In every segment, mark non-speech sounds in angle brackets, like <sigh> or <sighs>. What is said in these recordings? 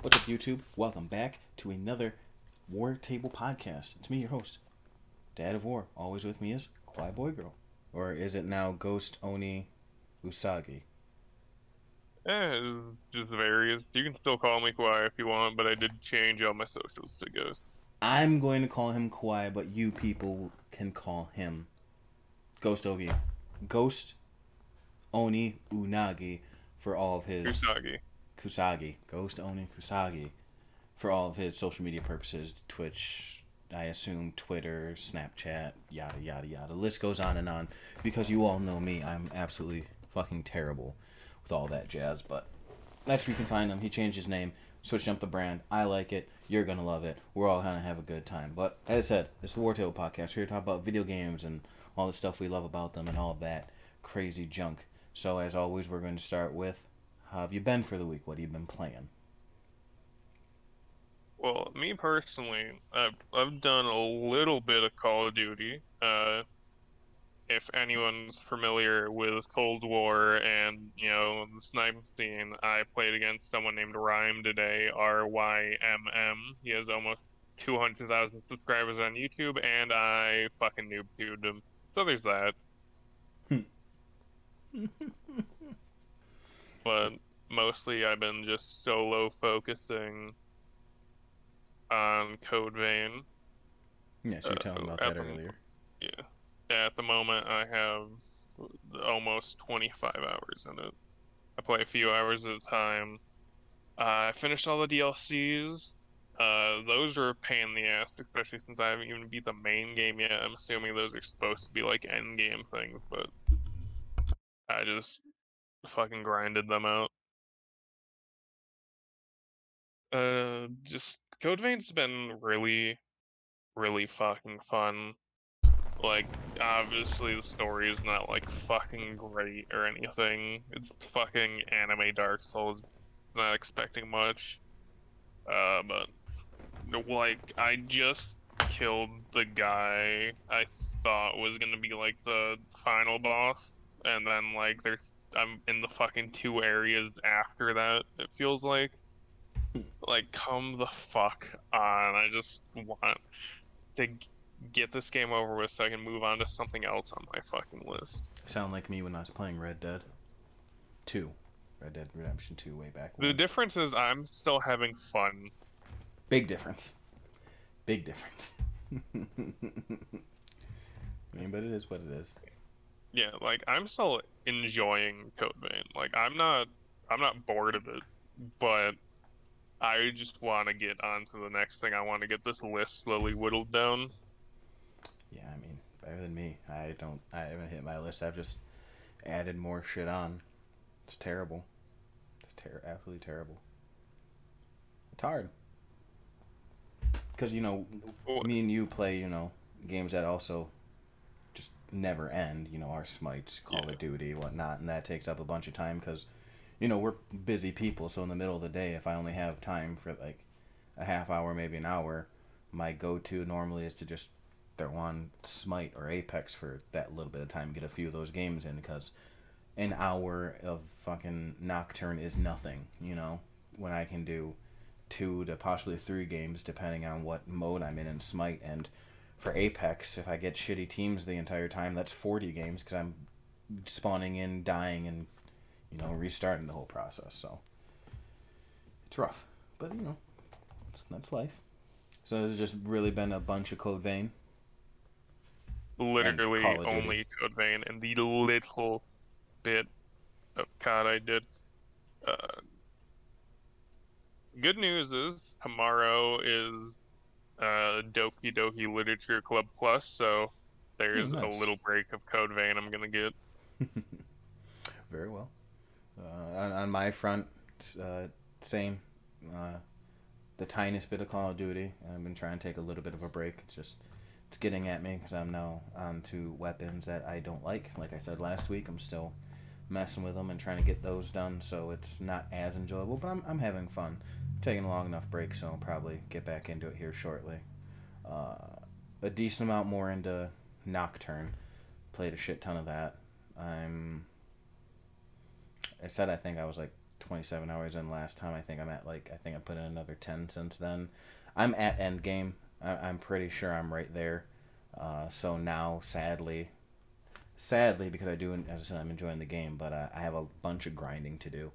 What's up, YouTube? Welcome back to another War Table podcast. It's me, your host, Dad of War. Always with me is Quiet Boy Girl. Or is it now Ghost Oni Usagi? Eh, just varies. You can still call me Kawhi if you want, but I did change all my socials to Ghost. I'm going to call him Kawhi, but you people can call him Ghost Ogi. Ghost Oni Unagi for all of his Usagi. Kusagi. Ghost Oni Kusagi for all of his social media purposes. Twitch, I assume Twitter, Snapchat, yada yada yada. The list goes on and on. Because you all know me, I'm absolutely fucking terrible with all that jazz. But that's where you can find him. He changed his name, switched up the brand. I like it. You're gonna love it. We're all gonna have a good time. But as I said, it's the War Table podcast. We're here to talk about video games and all the stuff we love about them and all that crazy junk. So as always, we're going to start with how have you been for the week? What have you been playing? Well, me personally, I've, I've done a little bit of Call of Duty. Uh, if anyone's familiar with Cold War and, you know, the snipe scene, I played against someone named Rhyme today, R Y M M. He has almost 200,000 subscribers on YouTube, and I fucking noob him. So there's that. <laughs> <laughs> but mostly I've been just solo focusing on Code Vein. Yes, you were telling about Uh, that um, earlier. Yeah. At the moment, I have almost 25 hours in it. I play a few hours at a time. Uh, I finished all the DLCs. Uh, those were a pain in the ass, especially since I haven't even beat the main game yet. I'm assuming those are supposed to be like end game things, but I just fucking grinded them out. Uh, just Code Vein's been really, really fucking fun. Like, obviously the story is not like fucking great or anything. It's fucking anime Dark Souls. Not expecting much. Uh, but like, I just killed the guy I thought was gonna be like the final boss, and then like there's I'm in the fucking two areas after that. It feels like. Hmm. Like, come the fuck on! I just want to g- get this game over with so I can move on to something else on my fucking list. Sound like me when I was playing Red Dead 2. Red Dead Redemption 2 way back The difference is I'm still having fun. Big difference. Big difference. <laughs> I mean, but it is what it is. Yeah, like I'm still enjoying Code Vein. Like I'm not I'm not bored of it, but I just want to get on to the next thing. I want to get this list slowly whittled down. Yeah, I mean, better than me. I don't. I haven't hit my list. I've just added more shit on. It's terrible. It's ter- absolutely terrible. It's hard. Because you know, me and you play. You know, games that also never end. You know, our smites, Call Yeah. of Duty, whatnot, and that takes up a bunch of time because, you know, we're busy people. So in the middle of the day, if I only have time for like a half hour, maybe an hour, my go-to normally is to just throw on Smite or Apex for that little bit of time, get a few of those games in because an hour of fucking Nocturne is nothing, you know, when I can do two to possibly three games depending on what mode I'm in in Smite and for Apex if I get shitty teams the entire time that's 40 games cuz I'm spawning in, dying and you know, restarting the whole process. So it's rough, but you know, that's life. So there's just really been a bunch of Code Vein. Literally Call only Code Vein and the little bit of COD I did. Uh, good news is tomorrow is uh, Doki Doki Literature Club Plus, so there's nice. a little break of Code Vein I'm gonna get. <laughs> Very well. Uh, on, on my front, uh, same. Uh, the tiniest bit of Call of Duty. I've been trying to take a little bit of a break. It's just it's getting at me because I'm now onto weapons that I don't like. Like I said last week, I'm still messing with them and trying to get those done. So it's not as enjoyable, but I'm I'm having fun. Taking a long enough break, so I'll probably get back into it here shortly. Uh, a decent amount more into Nocturne. Played a shit ton of that. I'm I said I think I was like 27 hours in last time. I think I'm at like I think I put in another 10 since then. I'm at end game. I, am pretty sure I'm right there. Uh, so now, sadly, sadly because I do, as I said, I'm enjoying the game, but uh, I have a bunch of grinding to do.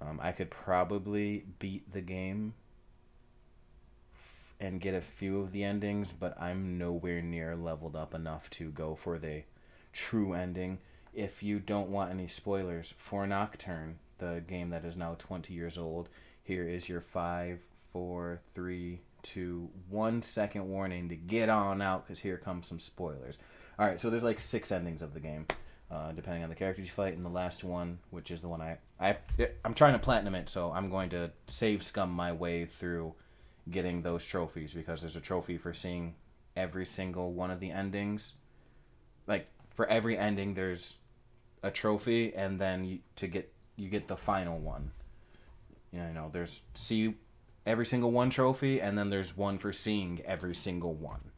Um, I could probably beat the game and get a few of the endings, but I'm nowhere near leveled up enough to go for the true ending. If you don't want any spoilers for Nocturne, the game that is now 20 years old, here is your five, four, three, two, one second warning to get on out because here comes some spoilers. All right, so there's like six endings of the game, uh, depending on the characters you fight, and the last one, which is the one I I I'm trying to platinum it, so I'm going to save scum my way through getting those trophies because there's a trophy for seeing every single one of the endings. Like for every ending, there's a trophy, and then you, to get you get the final one. You know, there's see every single one trophy, and then there's one for seeing every single one.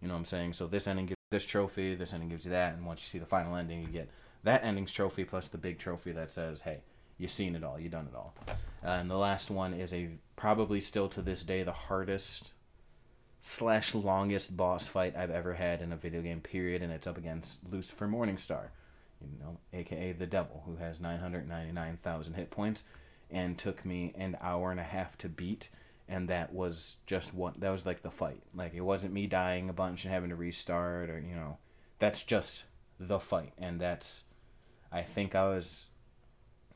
You know what I'm saying? So this ending gives this trophy, this ending gives you that, and once you see the final ending, you get that ending's trophy plus the big trophy that says, "Hey, you've seen it all, you've done it all." Uh, and the last one is a probably still to this day the hardest slash longest boss fight I've ever had in a video game period, and it's up against Lucifer Morningstar, you know, aka the Devil, who has 999,000 hit points, and took me an hour and a half to beat. And that was just one. That was like the fight. Like it wasn't me dying a bunch and having to restart, or you know, that's just the fight. And that's, I think I was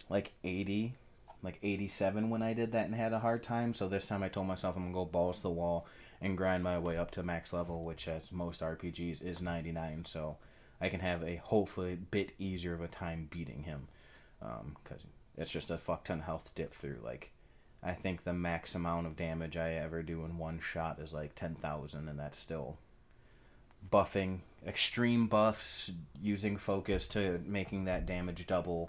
like 80 like 87 when I did that and had a hard time. So this time I told myself I'm gonna go balls to the wall and grind my way up to max level, which as most RPGs is 99. So I can have a hopefully bit easier of a time beating him, because um, it's just a fuck ton of health dip through. Like I think the max amount of damage I ever do in one shot is like 10,000, and that's still buffing extreme buffs using focus to making that damage double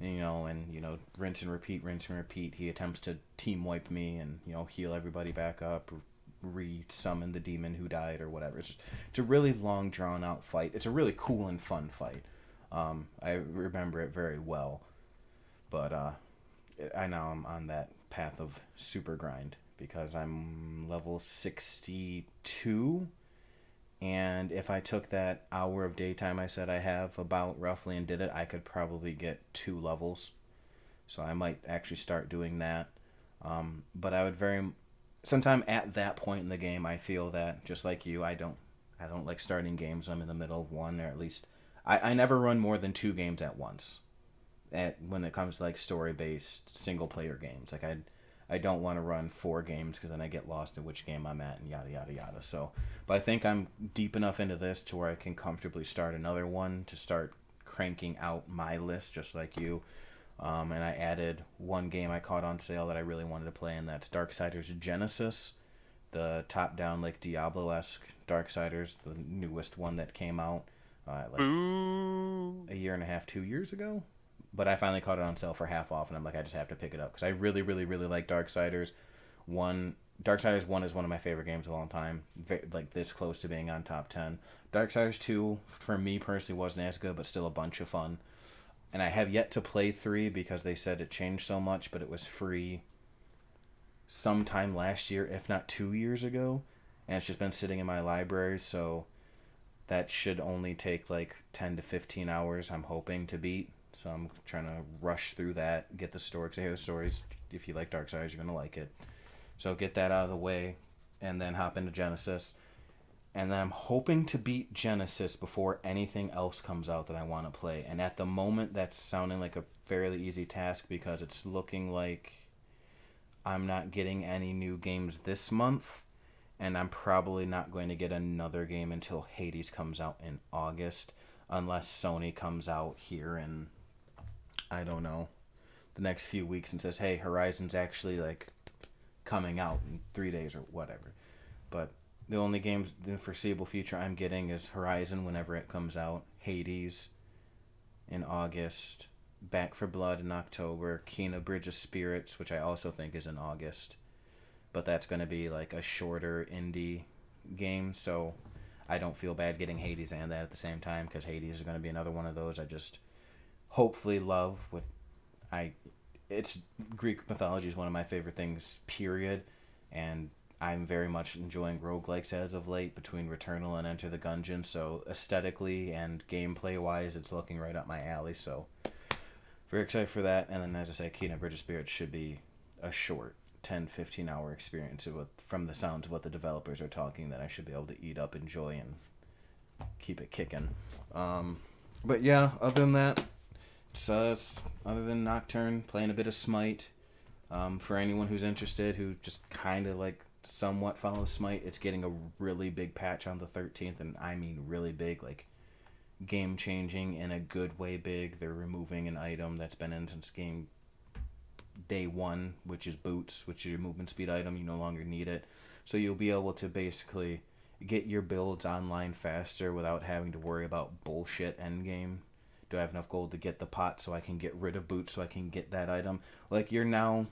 you know, and you know, rinse and repeat, rinse and repeat. He attempts to team wipe me and you know heal everybody back up, re-summon the demon who died or whatever. It's, just, it's a really long, drawn out fight. It's a really cool and fun fight. Um, I remember it very well, but uh, I know I'm on that path of super grind because I'm level sixty two and if I took that hour of daytime I said I have about roughly and did it, I could probably get two levels. So I might actually start doing that. Um, but I would very, sometime at that point in the game, I feel that just like you, I don't, I don't like starting games. I'm in the middle of one, or at least, I, I never run more than two games at once. At when it comes to like story based single player games, like I I don't want to run four games because then I get lost in which game I'm at and yada yada yada. So, but I think I'm deep enough into this to where I can comfortably start another one to start cranking out my list just like you. Um, and I added one game I caught on sale that I really wanted to play, and that's Darksiders Genesis, the top-down like Diablo-esque Darksiders, the newest one that came out uh, like Ooh. a year and a half, two years ago but I finally caught it on sale for half off, and I'm like, I just have to pick it up because I really, really, really like Darksiders. One, Darksiders One is one of my favorite games of all time, like this close to being on top ten. Darksiders Two, for me personally, wasn't as good, but still a bunch of fun. And I have yet to play three because they said it changed so much, but it was free sometime last year, if not two years ago, and it's just been sitting in my library, so that should only take like 10 to 15 hours i'm hoping to beat so I'm trying to rush through that, get the story. Cause I hear the stories. If you like Dark Darksiders, you're gonna like it. So get that out of the way, and then hop into Genesis. And then I'm hoping to beat Genesis before anything else comes out that I want to play. And at the moment, that's sounding like a fairly easy task because it's looking like I'm not getting any new games this month. And I'm probably not going to get another game until Hades comes out in August, unless Sony comes out here in I don't know, the next few weeks and says, "Hey, Horizon's actually like coming out in three days or whatever." But the only games the foreseeable future I'm getting is Horizon whenever it comes out, Hades in August, Back 4 Blood in October, Kena Bridge of Spirits, which I also think is in August. But that's going to be like a shorter indie game, so I don't feel bad getting Hades and that at the same time because Hades is going to be another one of those I just hopefully love with I it's Greek mythology is one of my favorite things, period. And I'm very much enjoying roguelikes as of late between Returnal and Enter the Gungeon. So aesthetically and gameplay wise, it's looking right up my alley. So very excited for that. And then, as I say, Kena Bridge of Spirits should be a short 10, 15 hour experience with, from the sounds of what the developers are talking that I should be able to eat up, enjoy, and keep it kicking. Um, but yeah, other than that, so other than Nocturne, playing a bit of Smite. Um, for anyone who's interested, who just kind of like somewhat follows Smite, it's getting a really big patch on the 13th, and I mean really big, like game changing in a good way big. They're removing an item that's been in since game day one, which is boots, which is your movement speed item. You no longer need it. So you'll be able to basically get your builds online faster without having to worry about bullshit endgame. Do I have enough gold to get the pot so I can get rid of boots so I can get that item? Like you're now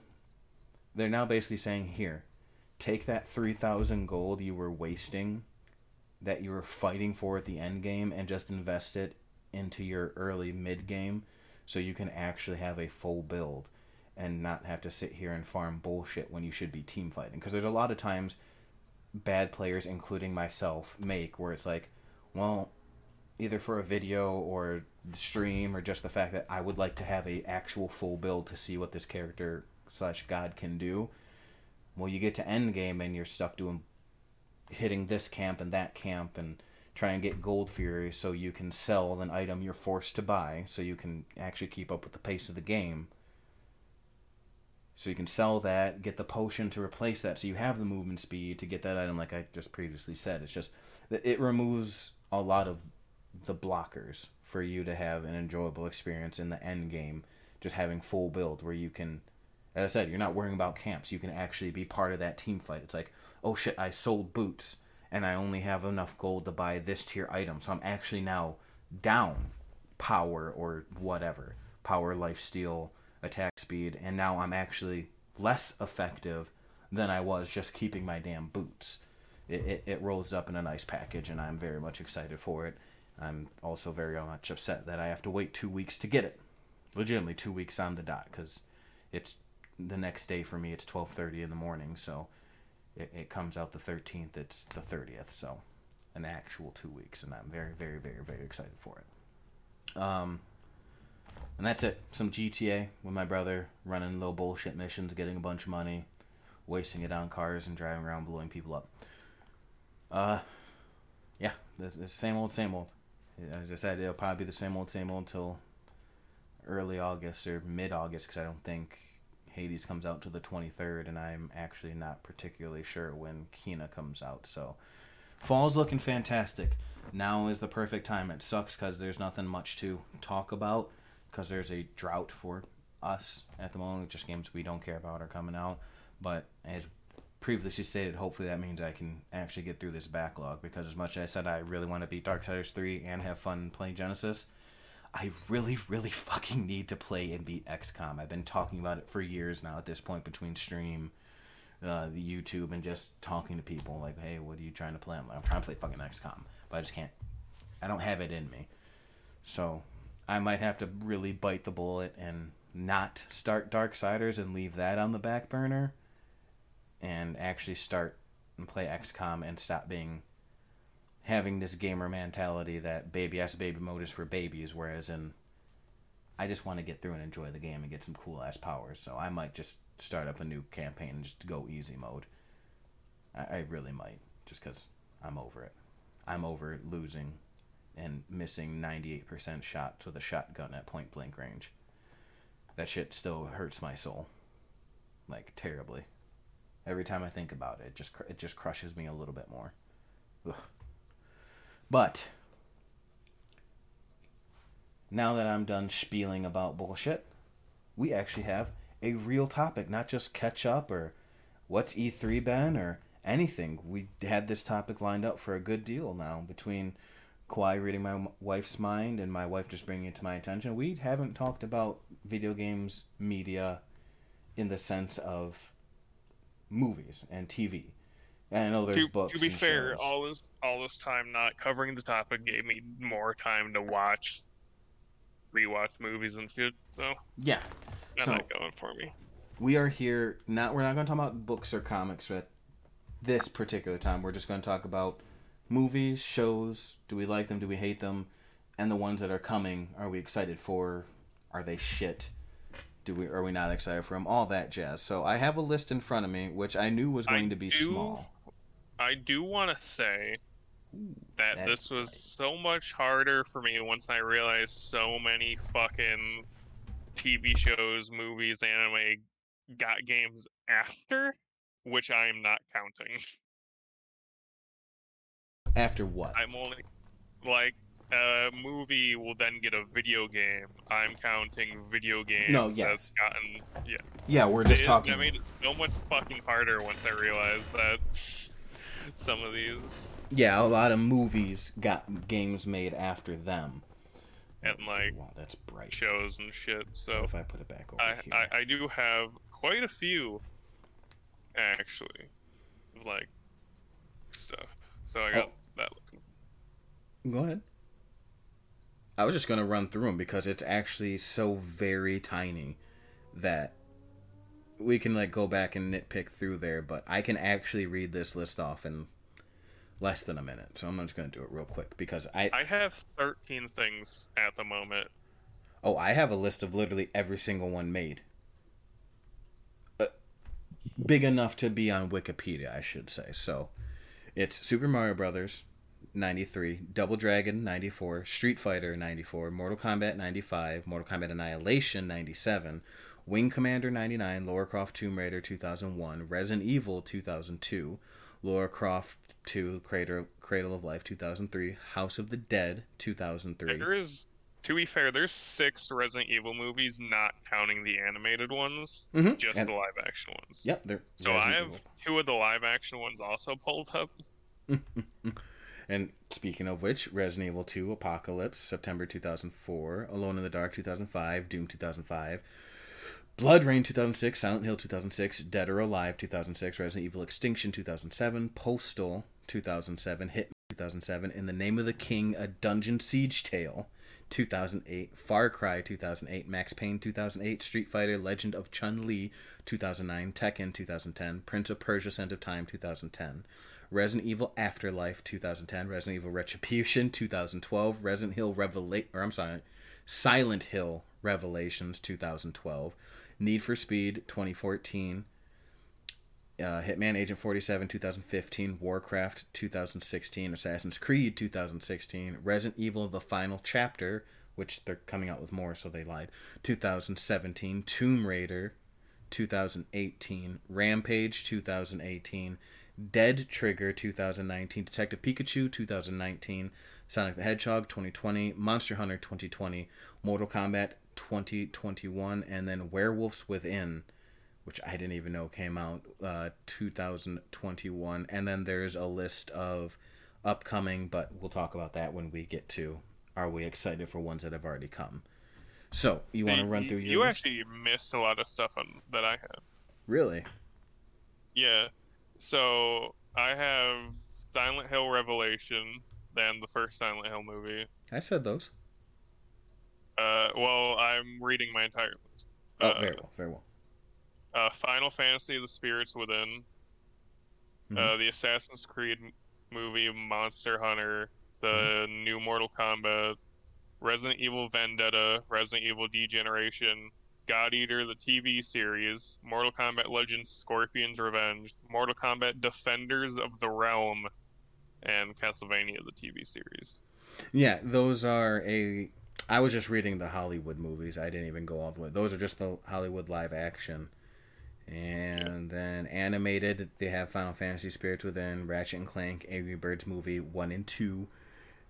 they're now basically saying here, take that 3000 gold you were wasting that you were fighting for at the end game and just invest it into your early mid game so you can actually have a full build and not have to sit here and farm bullshit when you should be team fighting because there's a lot of times bad players including myself make where it's like well either for a video or stream or just the fact that I would like to have a actual full build to see what this character slash god can do. Well you get to end game and you're stuck doing hitting this camp and that camp and try and get gold fury so you can sell an item you're forced to buy so you can actually keep up with the pace of the game. So you can sell that get the potion to replace that so you have the movement speed to get that item like i just previously said. It's just it removes a lot of the blockers for you to have an enjoyable experience in the end game just having full build where you can as i said you're not worrying about camps you can actually be part of that team fight it's like oh shit, I sold boots and I only have enough gold to buy this tier item. So I'm actually now down power or whatever power, life steal, attack speed, and now I'm actually less effective than I was just keeping my damn boots. It, it, it rolls up in a nice package, and I'm very much excited for it. I'm also very much upset that I have to wait two weeks to get it. Legitimately, two weeks on the dot, because it's the next day for me. It's 12:30 in the morning, so it, it comes out the 13th. It's the 30th, so an actual two weeks, and I'm very, very, very, very excited for it. Um, and that's it. Some GTA with my brother, running low bullshit missions, getting a bunch of money, wasting it on cars, and driving around blowing people up. Uh, yeah, the same old, same old. As I said, it'll probably be the same old, same old until early August or mid August, because I don't think Hades comes out to the 23rd, and I'm actually not particularly sure when Kena comes out. So, fall's looking fantastic. Now is the perfect time. It sucks because there's nothing much to talk about because there's a drought for us at the moment. Just games we don't care about are coming out. But as previously stated, hopefully that means I can actually get through this backlog because as much as I said I really want to beat Darksiders 3 and have fun playing Genesis, I really, really <laughs> fucking need to play and beat XCOM. I've been talking about it for years now at this point between stream, uh, the YouTube, and just talking to people like, hey, what are you trying to play? I'm, like, I'm trying to play fucking XCOM, but I just can't. I don't have it in me. So I might have to really bite the bullet and not start Darksiders and leave that on the back burner and actually start and play XCOM and stop being having this gamer mentality that baby ass baby mode is for babies, whereas in I just want to get through and enjoy the game and get some cool ass powers. So I might just start up a new campaign and just go easy mode. I, I really might, just because I'm over it. I'm over losing and missing 98% shots with a shotgun at point blank range. That shit still hurts my soul, like terribly. Every time I think about it, it just it just crushes me a little bit more. Ugh. But now that I'm done spieling about bullshit, we actually have a real topic, not just catch up or what's E3 been or anything. We had this topic lined up for a good deal now between Kawhi reading my wife's mind and my wife just bringing it to my attention. We haven't talked about video games media in the sense of movies and TV. And I know there's to, books. To be fair, shows. all this all this time not covering the topic gave me more time to watch, rewatch movies and shit. So yeah, got So- that going for me. we are here not we're not going to talk about books or comics at this particular time we're just going to talk about movies shows do we like them do we hate them and the ones that are coming are we excited for are they shit do we are we not excited for him? all that jazz so i have a list in front of me which i knew was I going to be do- small I do want to say that that this was right. so much harder for me once I realized so many fucking TV shows, movies, anime got games after, which I am not counting. after what I'm only like a movie will then get a video game. I'm counting video games No, as yes. gotten yeah. yeah we're just It- talking I made it so much fucking harder once I realized that some of these yeah a lot of movies got games made after them And, like, wow that's bright shows and shit. So if i put it back over I, here I I do have quite a few actually, of, like stuff. So I got Oh. that looking. Go ahead. I was just going to run through them because it's actually so very tiny that we can like go back and nitpick through there, but I can actually read this list off in less than a minute. So I'm just going to do it real quick because I I have 13 things at the moment. oh, I have a list of literally every single one made. Uh, big enough to be on Wikipedia, I should say. So, it's Super Mario Brothers 93, Double Dragon 94, Street Fighter 94, Mortal Kombat 95, Mortal Kombat Annihilation 97, Wing Commander 99, Lara Croft Tomb Raider 2001, Resident Evil 2002, Lara Croft 2 Cradle, Cradle of Life 2003, House of the Dead 2003. There is, to be fair, there's six Resident Evil movies, not counting the animated ones, Mhm. just And- the live action ones. Yep, they're So I have Evil. two of the live action ones also pulled up. <laughs> And speaking of which, Resident Evil 2 Apocalypse, September 2004, Alone in the Dark 2005, Doom 2005, BloodRayne 2006, Silent Hill 2006, Dead or Alive 2006, Resident Evil Extinction 2007, Postal 2007, Hitman 2007, In the Name of the King, A Dungeon Siege Tale 2008, Far Cry 2008, Max Payne 2008, Street Fighter Legend of Chun Li 2009, Tekken 2010, Prince of Persia Sands of Time 2010. Resident Evil Afterlife 2010, Resident Evil Retribution 2012, Resident Hill Revelation, or I'm sorry, Silent Hill Revelations 2012, Need for Speed 2014, uh, Hitman Agent 47 2015, Warcraft 2016, Assassin's Creed 2016, Resident Evil The Final Chapter, which they're coming out with more, so they lied, 2017, Tomb Raider 2018, Rampage 2018, Dead Trigger 2019, Detective Pikachu 2019, Sonic the Hedgehog 2020, Monster Hunter 2020, Mortal Kombat 2021, and then Werewolves Within, which I didn't even know came out uh, 2021. And then there's a list of upcoming, but we'll talk about that when we get to are we excited for ones that have already come. So you want to run through your You list? actually missed a lot of stuff on that I had. really? Yeah. So I have Silent Hill Revelation, then the first Silent Hill movie. I said those. Uh, well, I'm reading my entire list. Oh, Uh, very well, very well. uh, Final Fantasy: The Spirits Within, Mhm. uh, the Assassin's Creed movie, Monster Hunter, the Mm-hmm. new Mortal Kombat, Resident Evil Vendetta, Resident Evil Degeneration, God Eater, the TV series, Mortal Kombat Legends: Scorpion's Revenge, Mortal Kombat Defenders of the Realm, and Castlevania, the TV series. Yeah, those are a. I was just reading the Hollywood movies. I didn't even go all the way. Those are just the Hollywood live action. And then animated, they have Final Fantasy Spirits Within, Ratchet and Clank, Angry Birds movie 1 and 2.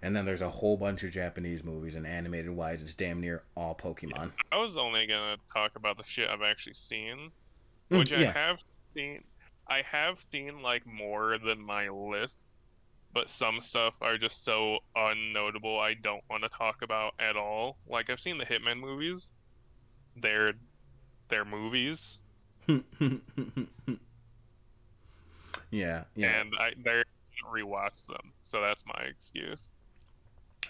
And then there's a whole bunch of Japanese movies, and animated wise, it's damn near all Pokemon. I was only gonna talk about the shit I've actually seen, Mm, which I have seen. I have seen like more than my list, but some stuff are just so unnotable I don't want to talk about at all. Like I've seen the Hitman movies. They're they're movies, <laughs> yeah, yeah. and I they rewatch them, so that's my excuse.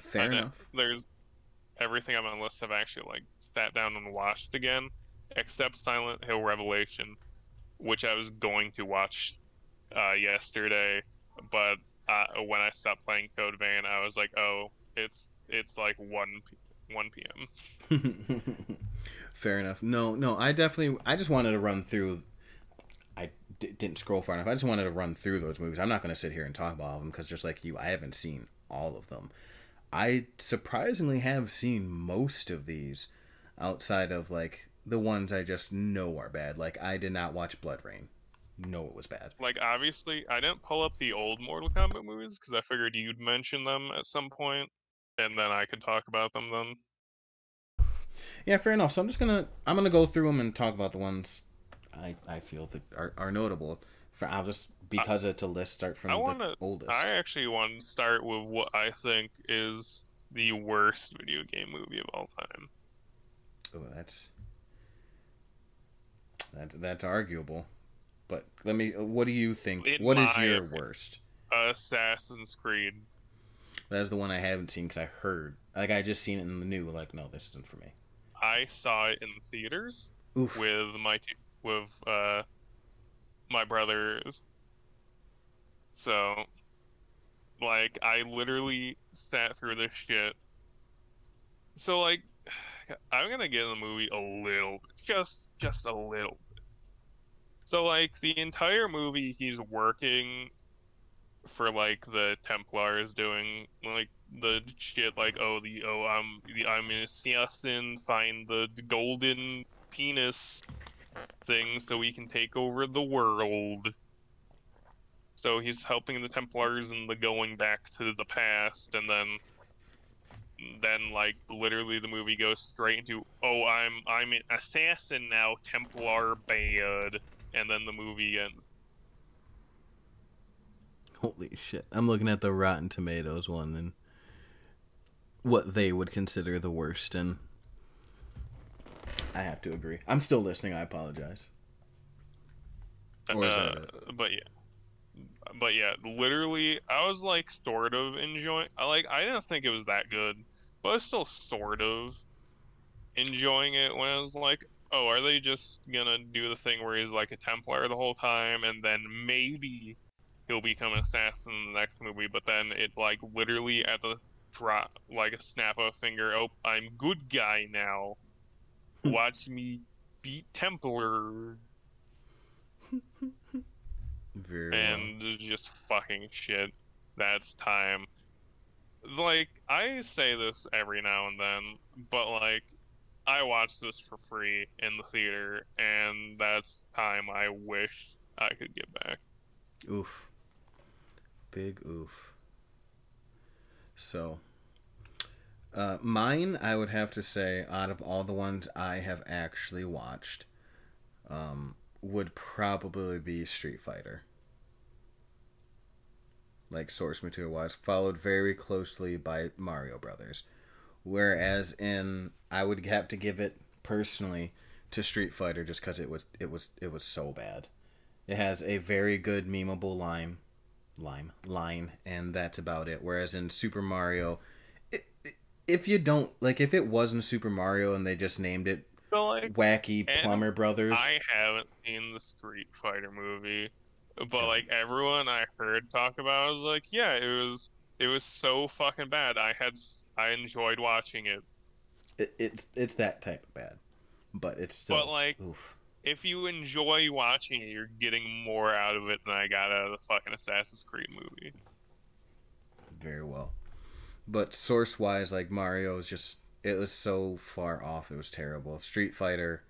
Fair I enough. There's everything on my list I've actually like sat down and watched again, except Silent Hill Revelation, which I was going to watch uh, yesterday, but uh, when I stopped playing Code Vein, I was like, oh, it's it's like one one p.m. <laughs> Fair enough. No, no, I definitely, I just wanted to run through. I d- didn't scroll far enough. I just wanted to run through those movies. I'm not going to sit here and talk about all of them because just like you, I haven't seen all of them. I surprisingly have seen most of these outside of like the ones I just know are bad. Like I did not watch BloodRayne. No, it was bad. Like obviously, I didn't pull up the old Mortal Kombat movies because I figured you'd mention them at some point, and then I could talk about them then. Yeah, fair enough. So I'm just gonna I'm gonna go through them and talk about the ones I I feel that are, are notable. For I'll just because I, it's a list start from I the wanna, oldest. I actually want to start with what I think is the worst video game movie of all time. Oh, that's that's that's arguable. But let me. What do you think? In what is your worst? Assassin's Creed. That's the one I haven't seen because I heard. Like I just seen it in the new. Like no, this isn't for me. I saw it in theaters Oof. with my with uh my brothers. So, like, I literally sat through this shit. So, like, <sighs> I'm gonna get in the movie a little, just just a little. So, like, the entire movie, he's working for like the Templars doing like the shit like oh the oh I'm the, I'm an assassin find the golden penis things so we can take over the world. So he's helping the Templars and the going back to the past and then then like literally the movie goes straight into oh I'm I'm an assassin now Templar bad and then the movie ends. Holy shit. I'm looking at the Rotten Tomatoes one and what they would consider the worst and I have to agree. I'm still listening. I apologize. Uh? But yeah, but yeah, literally, I was like sort of enjoying. I like I didn't think it was that good, but I was still sort of enjoying it when I was like, oh, are they just gonna do the thing where he's like a Templar the whole time, and then maybe he'll become an assassin in the next movie? But then it like literally at the drop, like a snap of a finger, oh, I'm good guy now <laughs> watch me beat Templar. <laughs> Very and well. just fucking shit. That's time. Like, I say this every now and then, but like, I watched this for free in the theater, and that's time I wish I could get back. Oof. Big oof. So, uh, mine, I would have to say, out of all the ones I have actually watched, um, would probably be Street Fighter. Like source material wise, followed very closely by Mario Brothers. Whereas in, I would have to give it personally to Street Fighter just because it was it was it was so bad. It has a very good memeable line, line, line, and that's about it. Whereas in Super Mario, if you don't like if it wasn't Super Mario and they just named it like, Wacky Plumber Brothers. I haven't seen the Street Fighter movie, but like everyone I heard talk about, I was like, yeah, it was it was so fucking bad. I had I enjoyed watching it. it it's it's that type of bad, but it's still. But like, oof. if you enjoy watching it, you're getting more out of it than I got out of the fucking Assassin's Creed movie. Very well but source wise, like Mario is just it was so far off. It was terrible. Street Fighter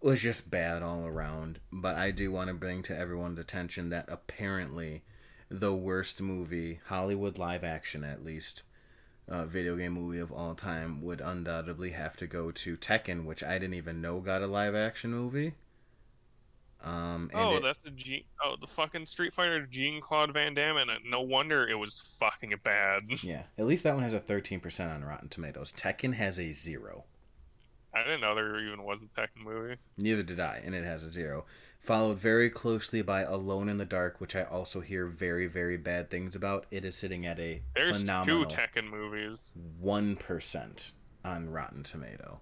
was just bad all around. But I do want to bring to everyone's attention that apparently the worst movie, Hollywood live action at least, uh, video game movie of all time would undoubtedly have to go to Tekken, which I didn't even know got a live action movie. Um, oh, it, that's the G. Oh, the fucking Street Fighter Jean Claude Van Damme, and no wonder it was fucking bad. <laughs> Yeah, at least that one has a thirteen percent on Rotten Tomatoes. Tekken has a zero. I didn't know there even was a Tekken movie. Neither did I, and it has a zero. Followed very closely by Alone in the Dark, which I also hear very, very bad things about. It is sitting at a There's phenomenal two Tekken movies. One percent on Rotten Tomato.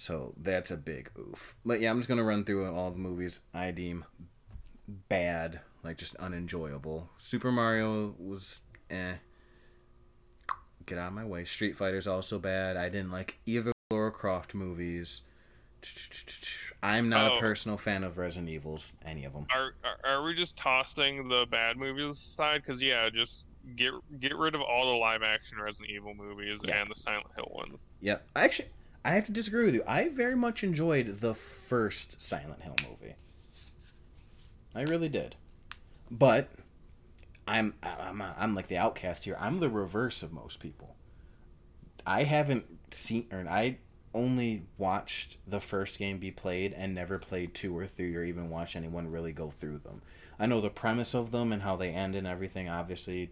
So that's a big oof. But yeah, I'm just gonna run through all the movies I deem bad, like just unenjoyable. Super Mario was eh. Get out of my way. Street Fighter's also bad. I didn't like either Lara Croft movies. I'm not Oh. a personal fan of Resident Evils, any of them. Are, are are we just tossing the bad movies aside? Because yeah, just get get rid of all the live action Resident Evil movies Yeah. and the Silent Hill ones. Yeah, actually, I have to disagree with you. I very much enjoyed the first Silent Hill movie. I really did, but I'm I'm I'm like the outcast here. I'm the reverse of most people. I haven't seen or I only watched the first game be played and never played two or three or even watched anyone really go through them. I know the premise of them and how they end and everything. Obviously,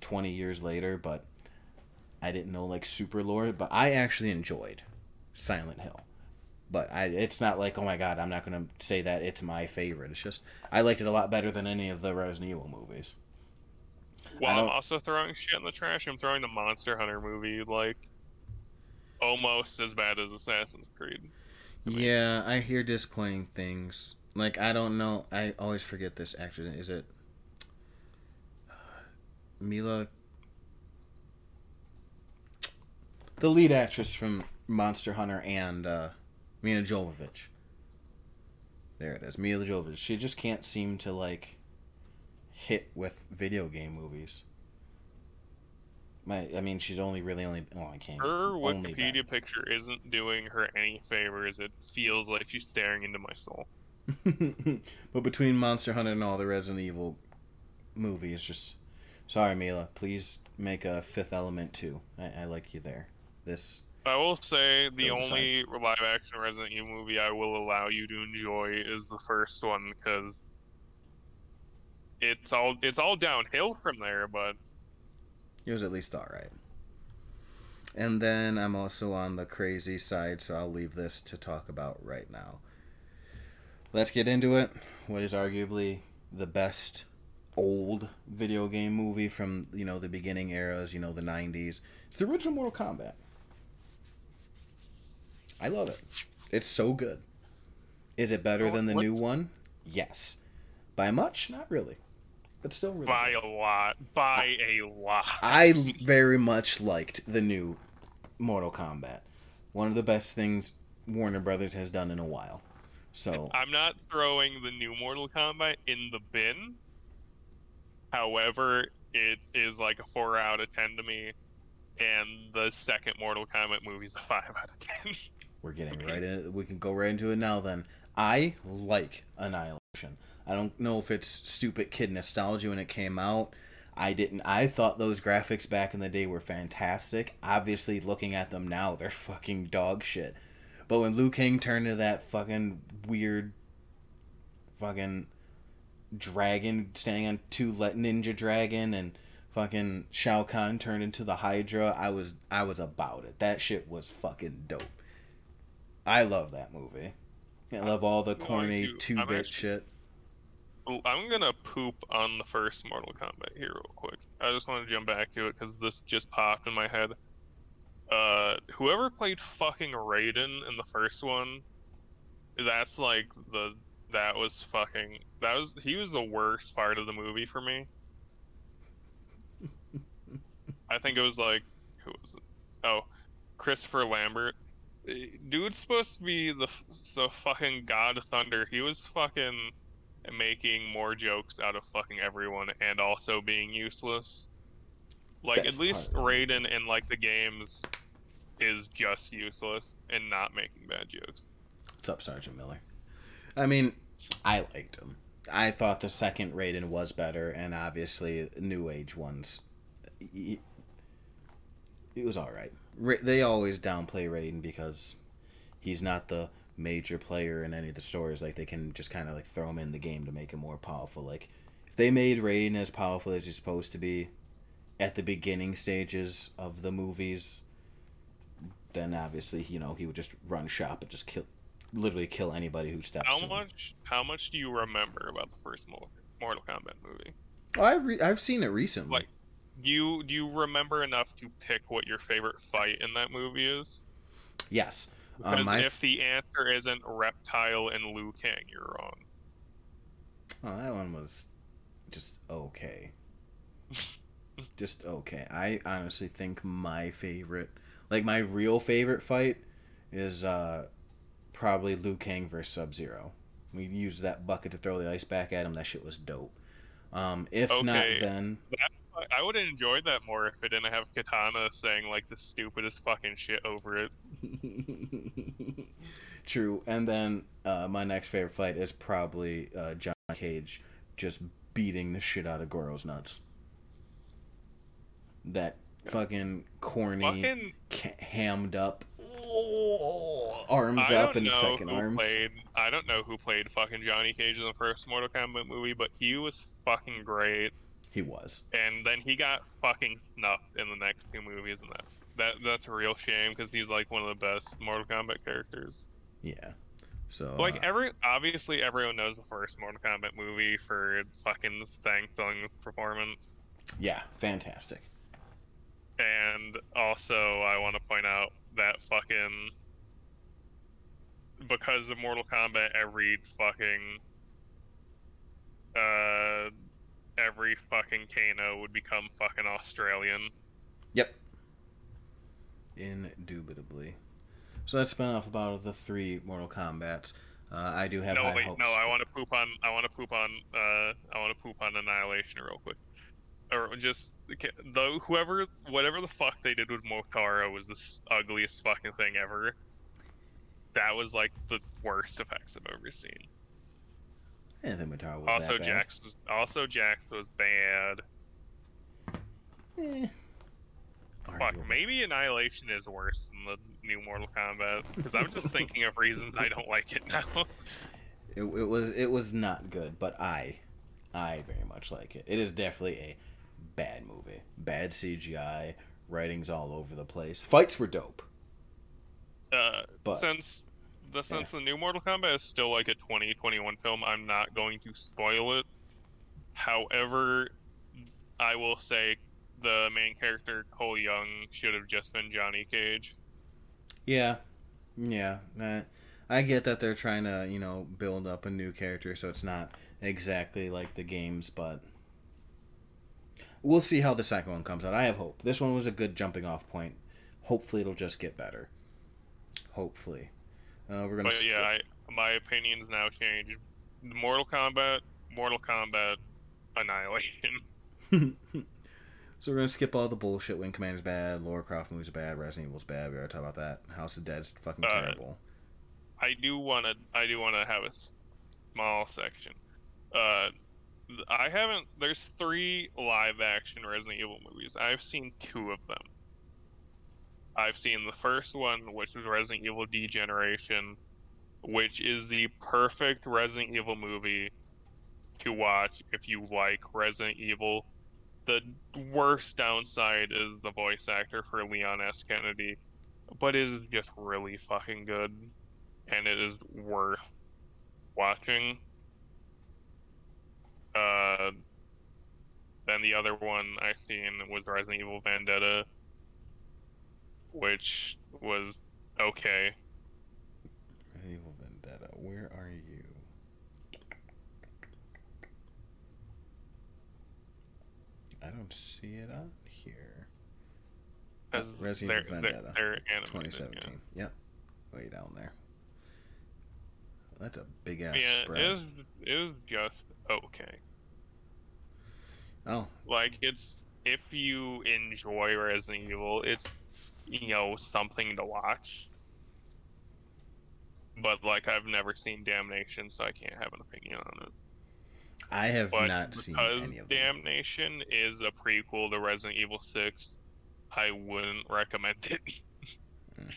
twenty years later, but I didn't know like super lore. But I actually enjoyed Silent Hill. But I, it's not like oh my god, I'm not gonna say that it's my favorite. It's just I liked it a lot better than any of the Resident Evil movies. Well, I'm also throwing shit in the trash. I'm throwing the Monster Hunter movie like almost as bad as Assassin's Creed. Yeah, I hear disappointing things. Like I don't know. I always forget this actress. Is it uh, Milla? The lead actress from Monster Hunter and uh, Milla Jovovich. There it is, Milla Jovovich. She just can't seem to like hit with video game movies. My, I mean, she's only really only. Oh, I can't. Her Wikipedia picture isn't doing her any favors. It feels like she's staring into my soul. <laughs> but between Monster Hunter and all the Resident Evil movies, just sorry, Milla. Please make a Fifth Element too. I, I like you there. This I will say the only live action Resident Evil movie I will allow you to enjoy is the first one because it's all it's all downhill from there. But it was at least all right. And then I'm also on the crazy side, so I'll leave this to talk about right now. Let's get into it. What is arguably the best old video game movie from you know the beginning eras, you know the '90s? It's the original Mortal Kombat. I love it. It's so good. Is it better than the new one? Yes. By much? Not really. But still really by good. a lot, by a lot. I very much liked the new Mortal Kombat. One of the best things Warner Brothers has done in a while. So I'm not throwing the new Mortal Kombat in the bin. However, it is like a four out of ten to me, and the second Mortal Kombat movie is a five out of ten. <laughs> we're getting right in. We can go right into it now. Then I like Annihilation. I don't know if it's stupid kid nostalgia when it came out. I didn't. I thought those graphics back in the day were fantastic. Obviously, looking at them now, they're <laughs> fucking dog shit. But when Liu Kang turned into that fucking weird, fucking dragon standing on two let ninja dragon and fucking Shao Kahn turned into the Hydra, I was I was about it. That shit was fucking dope. I love that movie. I love all the corny to- two bit shit. Well, I'm gonna poop on the first Mortal Kombat here real quick. I just want to jump back to it because this just popped in my head. Uh, whoever played fucking Raiden in the first one, that's like the that was fucking that was he was the worst part of the movie for me. <laughs> I think it was like who was it? Oh, Christopher Lambert. Dude's supposed to be the so fucking god of thunder. He was fucking making more jokes out of fucking everyone and also being useless. Like That's at least part. Raiden in like the games is just useless and not making bad jokes. What's up, Sergeant Miller? I mean, I liked him. I thought the second Raiden was better, and obviously New Age ones. It was all right. They always downplay Raiden because he's not the major player in any of the stories. Like they can just kind of like throw him in the game to make him more powerful. Like if they made Raiden as powerful as he's supposed to be at the beginning stages of the movies, then obviously you know he would just run shop and just kill, literally kill anybody who steps. How him. much how much do you remember about the first Mortal Kombat movie? Oh, I've re- I've seen it recently. Like- Do you do you remember enough to pick what your favorite fight in that movie is? yes, Because Um, if the answer isn't Reptile and Liu Kang, you're wrong. Oh, that one was just okay. <laughs> just okay. I honestly think my favorite, like my real favorite fight, is uh probably Liu Kang versus Sub Zero. We used that bucket to throw the ice back at him. That shit was dope. Um, if not, then I- I would have enjoyed that more if it didn't have Katana saying like the stupidest fucking shit over it. <laughs> true. And then uh, my next favorite fight is probably uh, John Cage just beating the shit out of Goro's nuts. That fucking corny, Fucking ca- hammed up, arms I up and second arms. played. I don't know who played fucking Johnny Cage in the first Mortal Kombat movie, but he was fucking great. He was. And then he got fucking snuffed in the next two movies, and that that that's a real shame because he's like one of the best Mortal Kombat characters. Yeah. So like uh, every obviously everyone knows the first Mortal Kombat movie for fucking Shang Tsung's performance. yeah, fantastic. And also, I want to point out that fucking because of Mortal Kombat, every fucking uh, every fucking Kano would become fucking Australian. Yep. Indubitably. So that's been off about the three Mortal Kombat's. Uh, I do have no, high wait, hopes. no, I want to poop on. I want to poop on. Uh, I want to poop on Annihilation real quick, or just though whoever, whatever the fuck they did with Motaro was the ugliest fucking thing ever. That was like the worst effects I've ever seen. Think was also. Jax was also Jax was bad. Eh. Fuck, maybe Annihilation is worse than the new Mortal Kombat because I'm just thinking of reasons I don't like it now. <laughs> It, it was it was not good, but I, I very much like it. It is definitely a bad movie. Bad CGI, writings all over the place. Fights were dope, Uh, but since the since the new Mortal Kombat is still like a 2021 film, I'm not going to spoil it. However, I will say the main character Cole Young should have just been Johnny Cage. yeah, yeah. eh, I get that they're trying to you know build up a new character, so it's not exactly like the games, but we'll see how the second one comes out. I have hope. This one was a good jumping off point. Hopefully, it'll just get better. Hopefully, uh, we're gonna. But yeah, I, my opinions now changed. Mortal Kombat, Mortal Kombat, Annihilation. <laughs> so we're gonna skip all the bullshit. Wing Commander's bad. Lara Croft movies are bad. Resident Evil's bad. We already talked about that. House of Dead's fucking Uh, terrible. I do want to. I do want to have a small section. Uh, I haven't. There's three live-action Resident Evil movies. I've seen two of them. I've seen the first one, which was Resident Evil Degeneration, which is the perfect Resident Evil movie to watch if you like Resident Evil. The worst downside is the voice actor for Leon S. Kennedy, but it is just really fucking good and it is worth watching. Uh, then the other one I seen was Resident Evil Vendetta, which was okay. Resident Evil Vendetta. Where are you? I don't see it on here. As Resident they're, Evil they're, Vendetta, they're animated, 2017. Yep. Way down there. That's a big Yeah, ass yeah spread. it was it was just okay. Oh, Like it's if you enjoy Resident Evil, it's you know something to watch. But like I've never seen Damnation, so I can't have an opinion on it. I have But not seen because any of them. Damnation is a prequel to Resident Evil Six, I wouldn't recommend it. <laughs>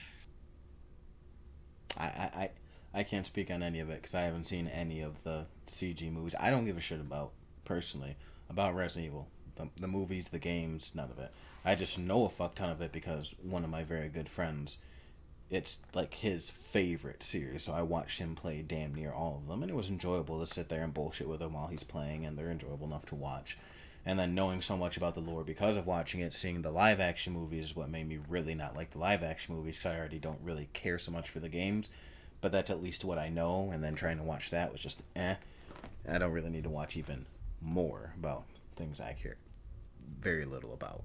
I, I, I, I can't speak on any of it because I haven't seen any of the CG movies. I don't give a shit about personally about Resident Evil, the, the movies, the games, none of it. I just know a fuck ton of it because one of my very good friends, it's like his favorite series. So I watched him play damn near all of them, and it was enjoyable to sit there and bullshit with him while he's playing, and they're enjoyable enough to watch. And then knowing so much about the lore because of watching it, seeing the live action movies is what made me really not like the live action movies because I already don't really care so much for the games. But that's at least what I know. And then trying to watch that was just eh. I don't really need to watch even more about things I care very little about.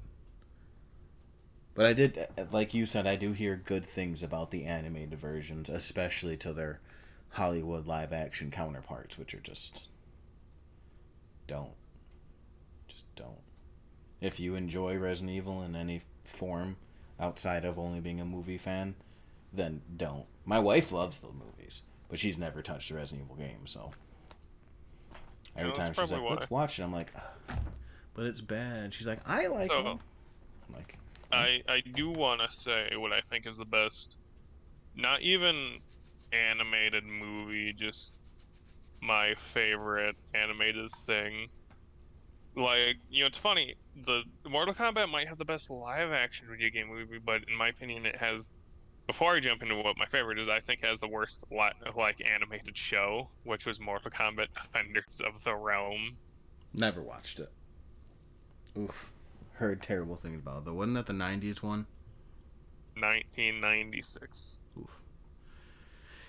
But I did, uh, like you said, I do hear good things about the animated versions, especially to their Hollywood live action counterparts, which are just don't. Just don't. If you enjoy Resident Evil in any form outside of only being a movie fan, then don't. My wife loves the movies, but she's never touched a Resident Evil game, so every time she's like, probably "Let's watch it," I'm like, but it's bad. She's like, "I like So- them." I'm like, I I do want to say what I think is the best, not even animated movie, just my favorite animated thing. Like you know, it's funny. The Mortal Kombat might have the best live action video game movie, but in my opinion, it has. Before I jump into what my favorite is, I think it has the worst li- like animated show, which was Mortal Kombat Defenders of the Realm. Never watched it. Oof. Heard terrible things about. Though. Wasn't that the 90s one? 1996. Oof.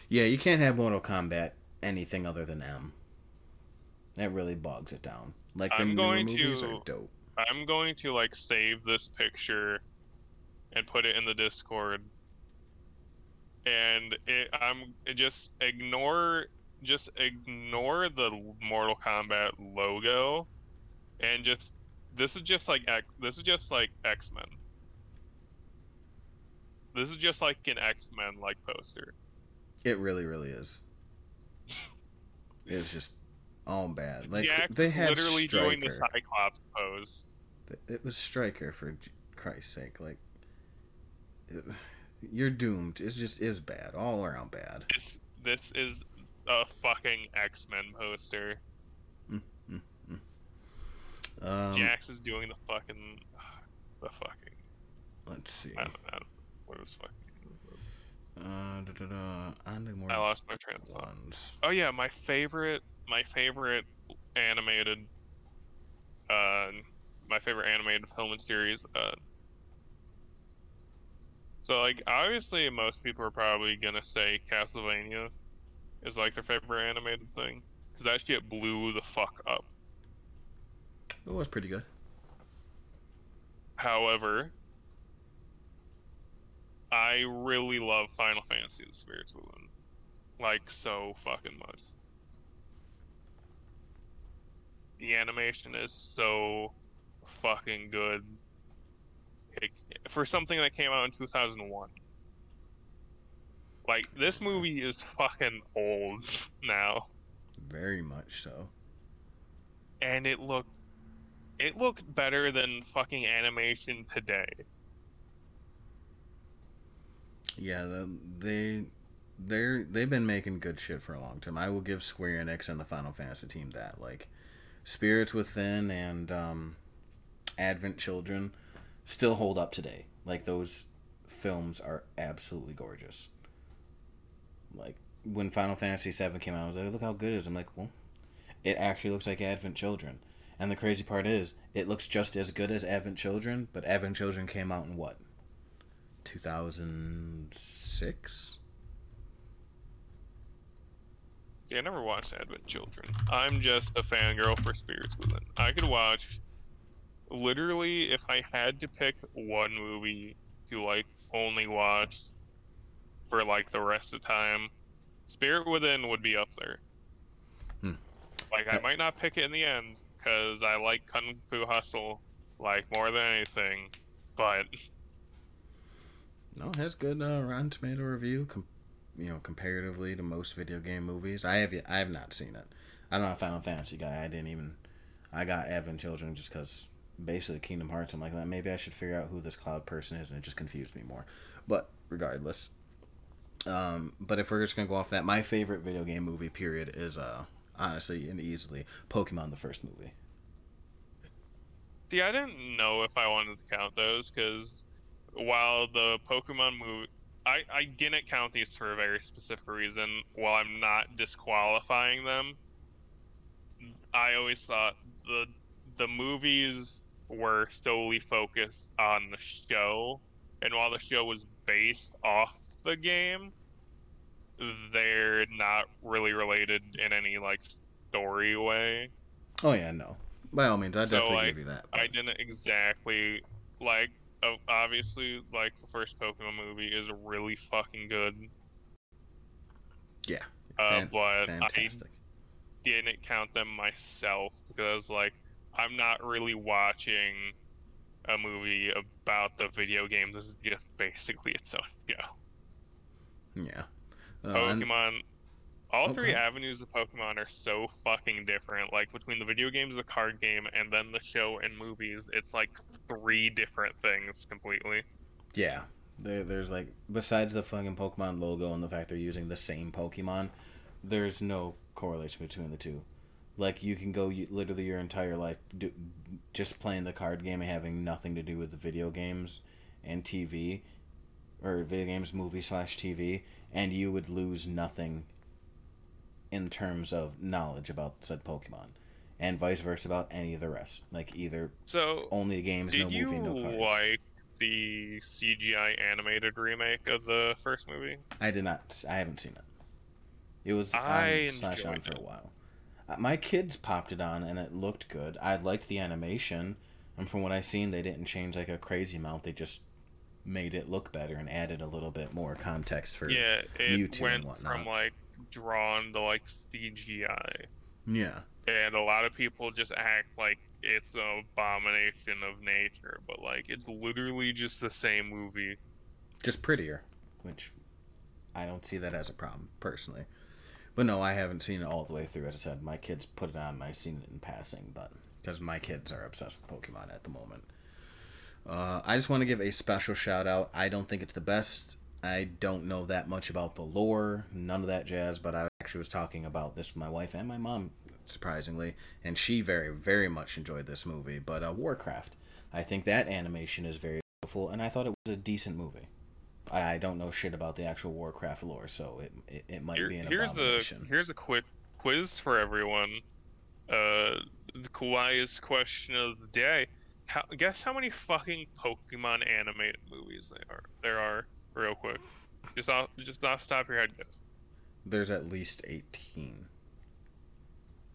Yeah, you can't have Mortal Kombat anything other than M. That really bogs it down. Like the I'm going movies to- are dope. I'm going to like save this picture and put it in the Discord. And it, I'm it just ignore just ignore the Mortal Kombat logo and just this is just like X, this is just like X-Men. This is just like an X-Men like poster. It really, really is. It's just all bad. Like they had literally doing the Cyclops pose. It was Stryker for Christ's sake. Like it- <sighs> you're doomed. It's just is bad, all around bad. This this is a fucking X-Men poster. Um, Jax is doing the fucking <sighs> the fucking let's see. I don't know what was fucking Uh, da, da, da. On the more I lost my train of thought. ones. Oh yeah, my favorite my favorite animated uh my favorite animated film and series uh so like obviously most people are probably gonna say Castlevania is like their favorite animated thing because that shit blew the fuck up. It was pretty good. However, I really love Final Fantasy: The Spirits Within, like so fucking much. The animation is so fucking good it, for something that came out in 2001. Like this movie is fucking old <laughs> now, Very much so. and it looked it looked better than fucking animation today. Yeah, the, they they're they've been making good shit for a long time. I will give Square Enix and the Final Fantasy team that. Like Spirits Within and um, Advent Children still hold up today. Like those films are absolutely gorgeous. Like when Final Fantasy VII came out, I was like, "Look how good it is." I'm like, "Well, it actually looks like Advent Children." And the crazy part is, it looks just as good as Advent Children, but Advent Children came out in what? 2006? Yeah, I never watched Advent Children. I'm just a fangirl for Spirits Within. I could watch literally if I had to pick one movie to like only watch for like the rest of the time, Spirit Within would be up there. Hmm. Like I might not pick it in the end because I like Kung Fu Hustle like more than anything, but No, it has good uh, Rotten Tomato review. Com- you know, comparatively to most video game movies, I have I have not seen it. I'm not a Final Fantasy guy. I didn't even. I got Advent Children just because basically Kingdom Hearts. I'm like, "Well, maybe I should figure out who this cloud person is, and it just confused me more. But regardless, um, but if we're just gonna go off that, my favorite video game movie period is uh honestly and easily Pokemon the first movie. See, I didn't know if I wanted to count those because while the Pokemon movie, I, I didn't count these for a very specific reason. While I'm not disqualifying them, I always thought the the movies were solely focused on the show, and while the show was based off the game, they're not really related in any like story way. Oh yeah, no. By all means, I So, definitely like, give you that. I didn't exactly like. Obviously, like the first Pokemon movie is really fucking good. Yeah, Uh, but fantastic. I didn't count them myself because, like, I'm not really watching a movie about the video game. This is just basically its own show. <laughs> Yeah. Uh, and- Pokemon. All three avenues of Pokemon are so fucking different. Like between the video games, the card game, and then the show and movies, it's like three different things completely. Yeah. There, there's like besides the fucking Pokemon logo and the fact they're using the same Pokemon, there's no correlation between the two. Like you can go y- literally your entire life do, just playing the card game and having nothing to do with the video games and TV, or video games, movie slash TV, and you would lose nothing in terms of knowledge about said Pokemon, and vice versa about any of the rest. Like either So, only games, no movie, no cards. like the CGI animated remake of the first movie? I did not. I haven't seen it. It was I on slash on for a while. Uh, My kids popped it on and it looked good. I liked the animation, and from what I seen, they didn't change like a crazy amount. They just made it look better and added a little bit more context for Yeah, it Mewtwo went from like drawn to like CGI. yeah. and a lot of people just act like it's an abomination of nature, but like it's literally just the same movie. just prettier, which I don't see that as a problem personally. But no, I haven't seen it all the way through. As I said, my kids put it on. I've seen it in passing, but because my kids are obsessed with Pokemon at the moment. Uh, I just want to give a special shout out. I don't think it's the best. I don't know that much about the lore, none of that jazz. But I actually was talking about this with my wife and my mom, surprisingly, and she very, very much enjoyed this movie. But uh, Warcraft, I think that animation is very beautiful, and I thought it was a decent movie. I I don't know shit about the actual Warcraft lore, so it it, it might Here- be an here's the abomination. here's a quick quiz for everyone. Uh, the Kawhi's question of the day: how, Guess how many fucking Pokemon animated movies there are? There are, real quick. Just off just off the top of your head, guess. There's at least eighteen.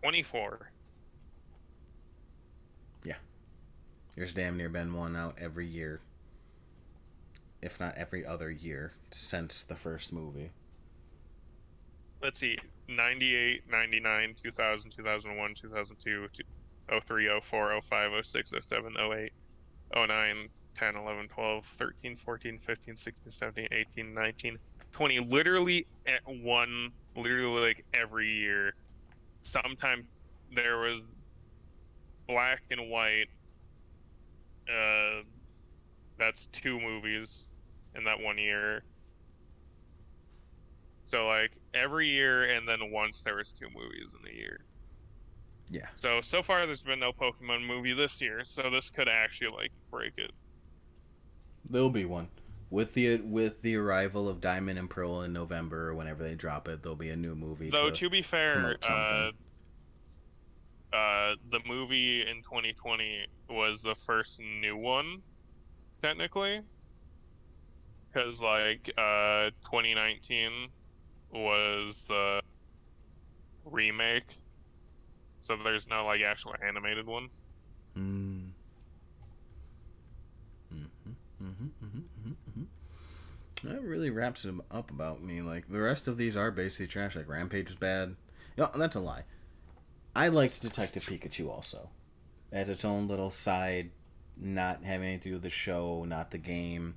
Twenty four. Yeah, There's damn near been one out every year, if not every other year, since the first movie. let's see 98 99 2000 2001 2002 03 04 05 06 07 08 09 10 11 12 13 14 15 16 17 18 19 20 literally at one literally like every year sometimes there was black and white uh that's two movies in that one year so like every year, and then once there was two movies in a year. Yeah. So so far, there's been no Pokemon movie this year, so this could actually like break it. There'll be one. With the with the arrival of Diamond and Pearl in November or whenever they drop it, there'll be a new movie. Though to, to be fair, uh, uh, the movie in 2020 was the first new one, technically, because like uh 2019 was the remake, so there's no like actual animated one. Mm. Mhm, mhm, mhm, mhm, mhm. That really wraps it up about me. Like the rest of these are basically trash. Like Rampage was bad. No, that's a lie. I liked Detective Pikachu also, as its own little side, not having anything to do with the show, not the game,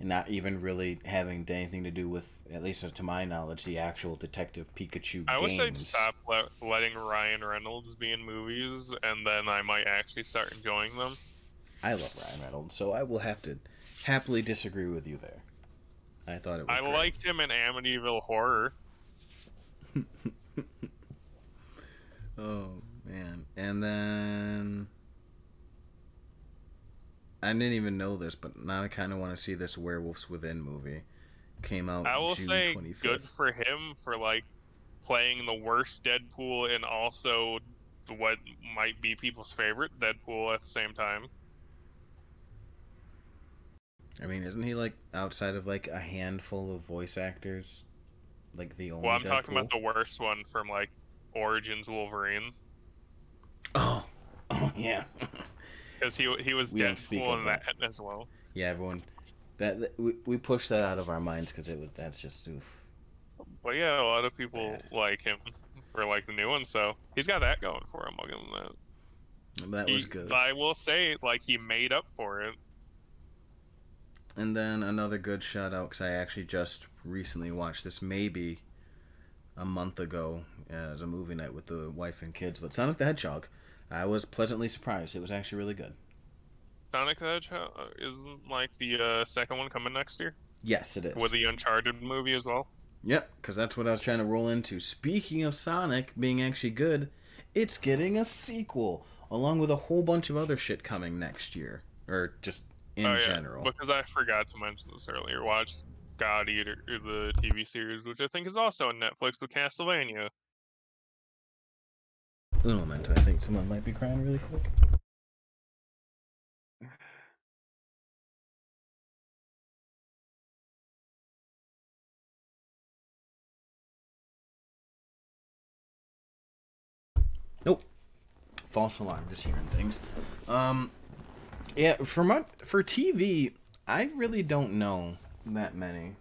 and not even really having anything to do with, at least to my knowledge, the actual Detective Pikachu I wish games. they'd stop let, letting Ryan Reynolds be in movies, and then I might actually start enjoying them. I love Ryan Reynolds, so I will have to happily disagree with you there. I thought it was. I great. liked him in Amityville Horror. <laughs> Oh man, and then I didn't even know this, but now I kind of want to see this Werewolves Within movie. Came out I will June say twenty good for him for like playing the worst Deadpool and also what might be people's favorite Deadpool at the same time. I mean, isn't he like outside of like a handful of voice actors, like the only? One. Well, I'm Deadpool? talking about the worst one from like Origins Wolverine. Oh, <laughs> oh yeah, <laughs> because he he was We don't speak of in that as well. yeah. Everyone, that, that we we pushed that out of our minds because it was that's just oof. But yeah, a lot of people Bad. like him for like the new one, so he's got that going for him. I'll give him that. That He- was good. I will say, like he made up for it. And then another good shout out because I actually just recently watched this, maybe a month ago, as a movie night with the wife and kids. But Sonic the Hedgehog, I was pleasantly surprised. It was actually really good. Sonic the Hedgehog uh, isn't like the uh, second one coming next year Yes, it is. with the Uncharted movie as well. Yep, because that's what I was trying to roll into. Speaking of Sonic being actually good, it's getting a sequel, along with a whole bunch of other shit coming next year, or just in Oh, yeah, general. Because I forgot to mention this earlier. Watch God Eater, the TV series, which I think is also on Netflix with Castlevania. Un momento, I think someone might be crying really quick. Nope. False alarm, just hearing things. Um yeah, for my for TV, I really don't know that many.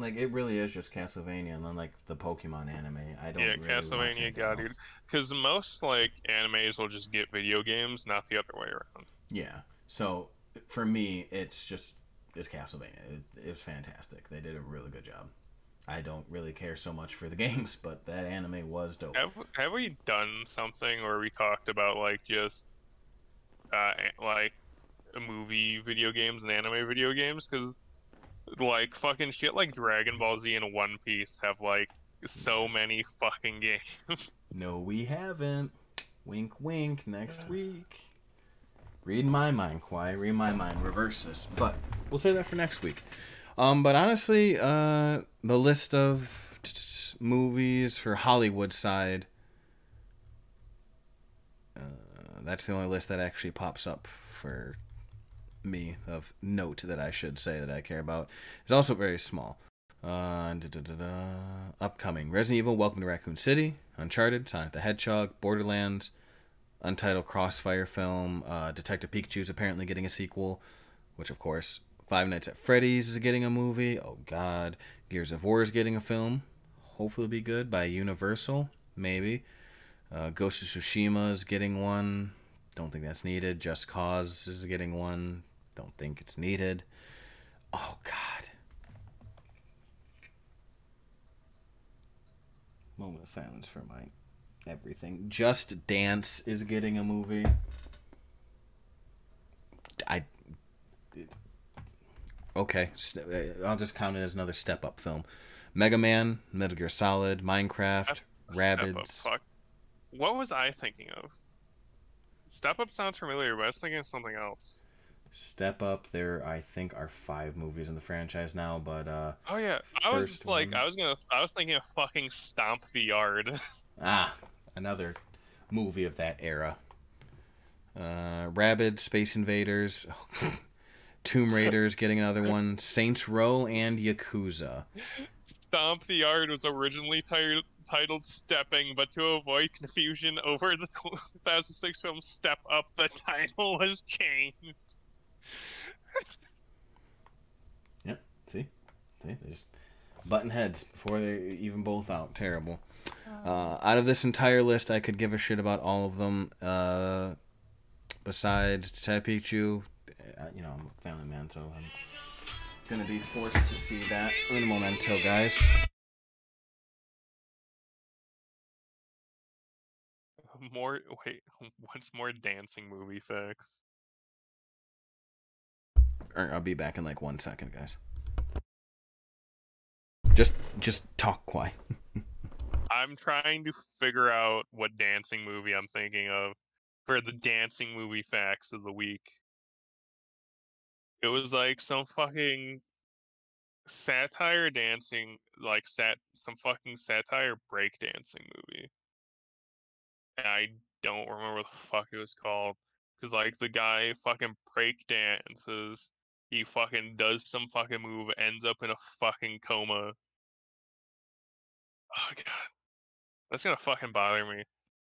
Like it really is just Castlevania and then like the Pokemon anime. I don't Yeah, really Castlevania, God else. Eater. Because most like animes will just get video games, not the other way around. Yeah. So for me, it's just it's Castlevania. It, it was fantastic. They did a really good job. I don't really care so much for the <laughs> games, but that anime was dope. Have have we done something where we talked about like just uh a- like movie video games and anime video games? Because like fucking shit like Dragon Ball Z and One Piece have like so many fucking <laughs> games. No, we haven't. Wink, wink. Next week. Read my mind, Kwai. Read my mind. Reverse this. But we'll say that for next week. Um, but honestly, uh, the list of movies for Hollywood side. Uh, that's the only list that actually pops up for me of note that I should say that I care about. is also very small. Uh. Upcoming Resident Evil Welcome to Raccoon City, Uncharted, Sonic the Hedgehog, Borderlands, Untitled Crossfire film, uh, Detective Pikachu is apparently getting a sequel, which of course, Five Nights at Freddy's is getting a movie. Oh God, Gears of War is getting a film. Hopefully, be good by Universal, maybe. Uh, Ghost of Tsushima is getting one. Don't think that's needed. Just Cause is getting one. Don't think it's needed. Oh God. Moment of silence for my everything. Just Dance is getting a movie. I. Okay, uh, I'll just count it as another step up film. Mega Man, Metal Gear Solid, Minecraft, Step Rabbids. What was I thinking of? Step Up sounds familiar, but I was thinking of something else. Step Up. There, I think, are five movies in the franchise now, but uh, Oh yeah, I was just like, one. I was gonna, I was thinking of fucking Stomp the Yard. <laughs> ah, another movie of that era. Uh, Rabid, Space Invaders, <laughs> Tomb Raiders getting another <laughs> one, Saints Row, and Yakuza. Stomp the Yard was originally titled titled Stepping, but to avoid confusion over the 2006 film Step Up, the title was changed. See, see, they just button heads before they're even both out. Terrible. Uh, out of this entire list, I could give a shit about all of them. Uh, besides Detective Pikachu, uh, you know, I'm a family man, so I'm gonna be forced to see that in a momento, guys. <laughs> More wait, <laughs> what's more dancing movie facts? I'll be back in like one second, guys. Just, just talk quiet. I'm trying to figure out what dancing movie I'm thinking of for the dancing movie facts of the week. It was like some fucking satire dancing, like sat some fucking satire breakdancing movie. And I don't remember what the fuck it was called. Cause like the guy fucking break dances, he fucking does some fucking move, ends up in a fucking coma. Oh god, that's gonna fucking bother me.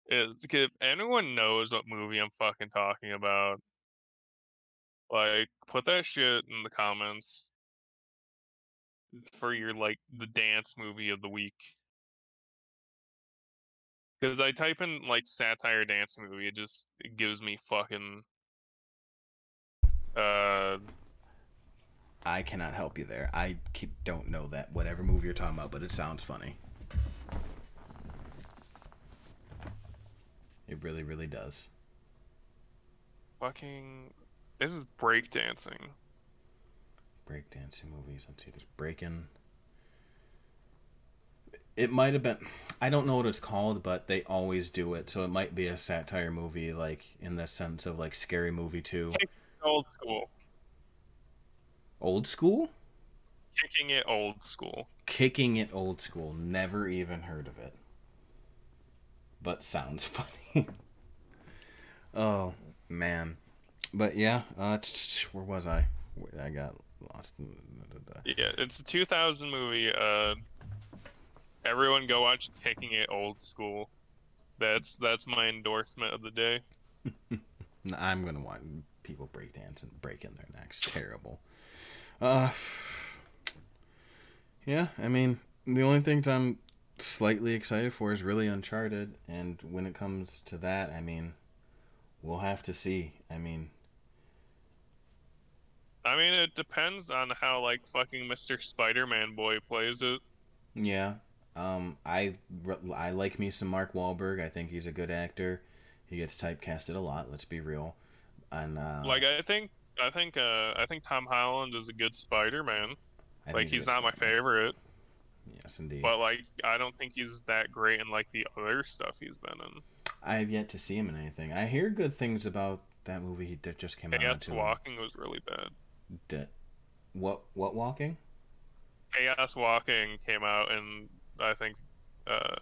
It's, if anyone knows what movie I'm fucking talking about, like put that shit in the comments for your like the dance movie of the week. Because I type in like satire dance movie, it just it gives me fucking. Uh, I cannot help you there. I don't know that whatever movie you're talking about, but it sounds funny. It really, really does. fucking. This is breakdancing. Breakdancing movies. Let's see. There's Breaking. It might have been. I don't know what it's called, but they always do it. So it might be a satire movie, like in the sense of like Scary Movie 2. Old school. Old school? Kicking it old school. Kicking it old school. Never even heard of it. But sounds <laughs> funny. oh, man. But yeah, uh, where was I? I got lost. Yeah, it's a 2000 movie. Uh, everyone go watch Kicking It Old School. That's that's my endorsement of the day. <laughs> I'm gonna want people break dance and break in their necks. Terrible. Uh, <sighs> yeah, I mean, the only things I'm slightly excited for is really Uncharted, and when it comes to that, I mean, we'll have to see. I mean, I mean, it depends on how like fucking Mr. Spider-Man boy plays it. Yeah, um, I I like me some Mark Wahlberg. I think he's a good actor. He gets typecasted a lot. Let's be real. And uh, like I think I think uh, I think Tom Holland is a good Spider-Man. Like he's not my favorite. Yes, indeed. But like I don't think he's that great in like the other stuff he's been in. I have yet to see him in anything. I hear good things about that movie that just came Chaos out. Chaos Walking was really bad. De- what what walking? Chaos Walking came out and I think uh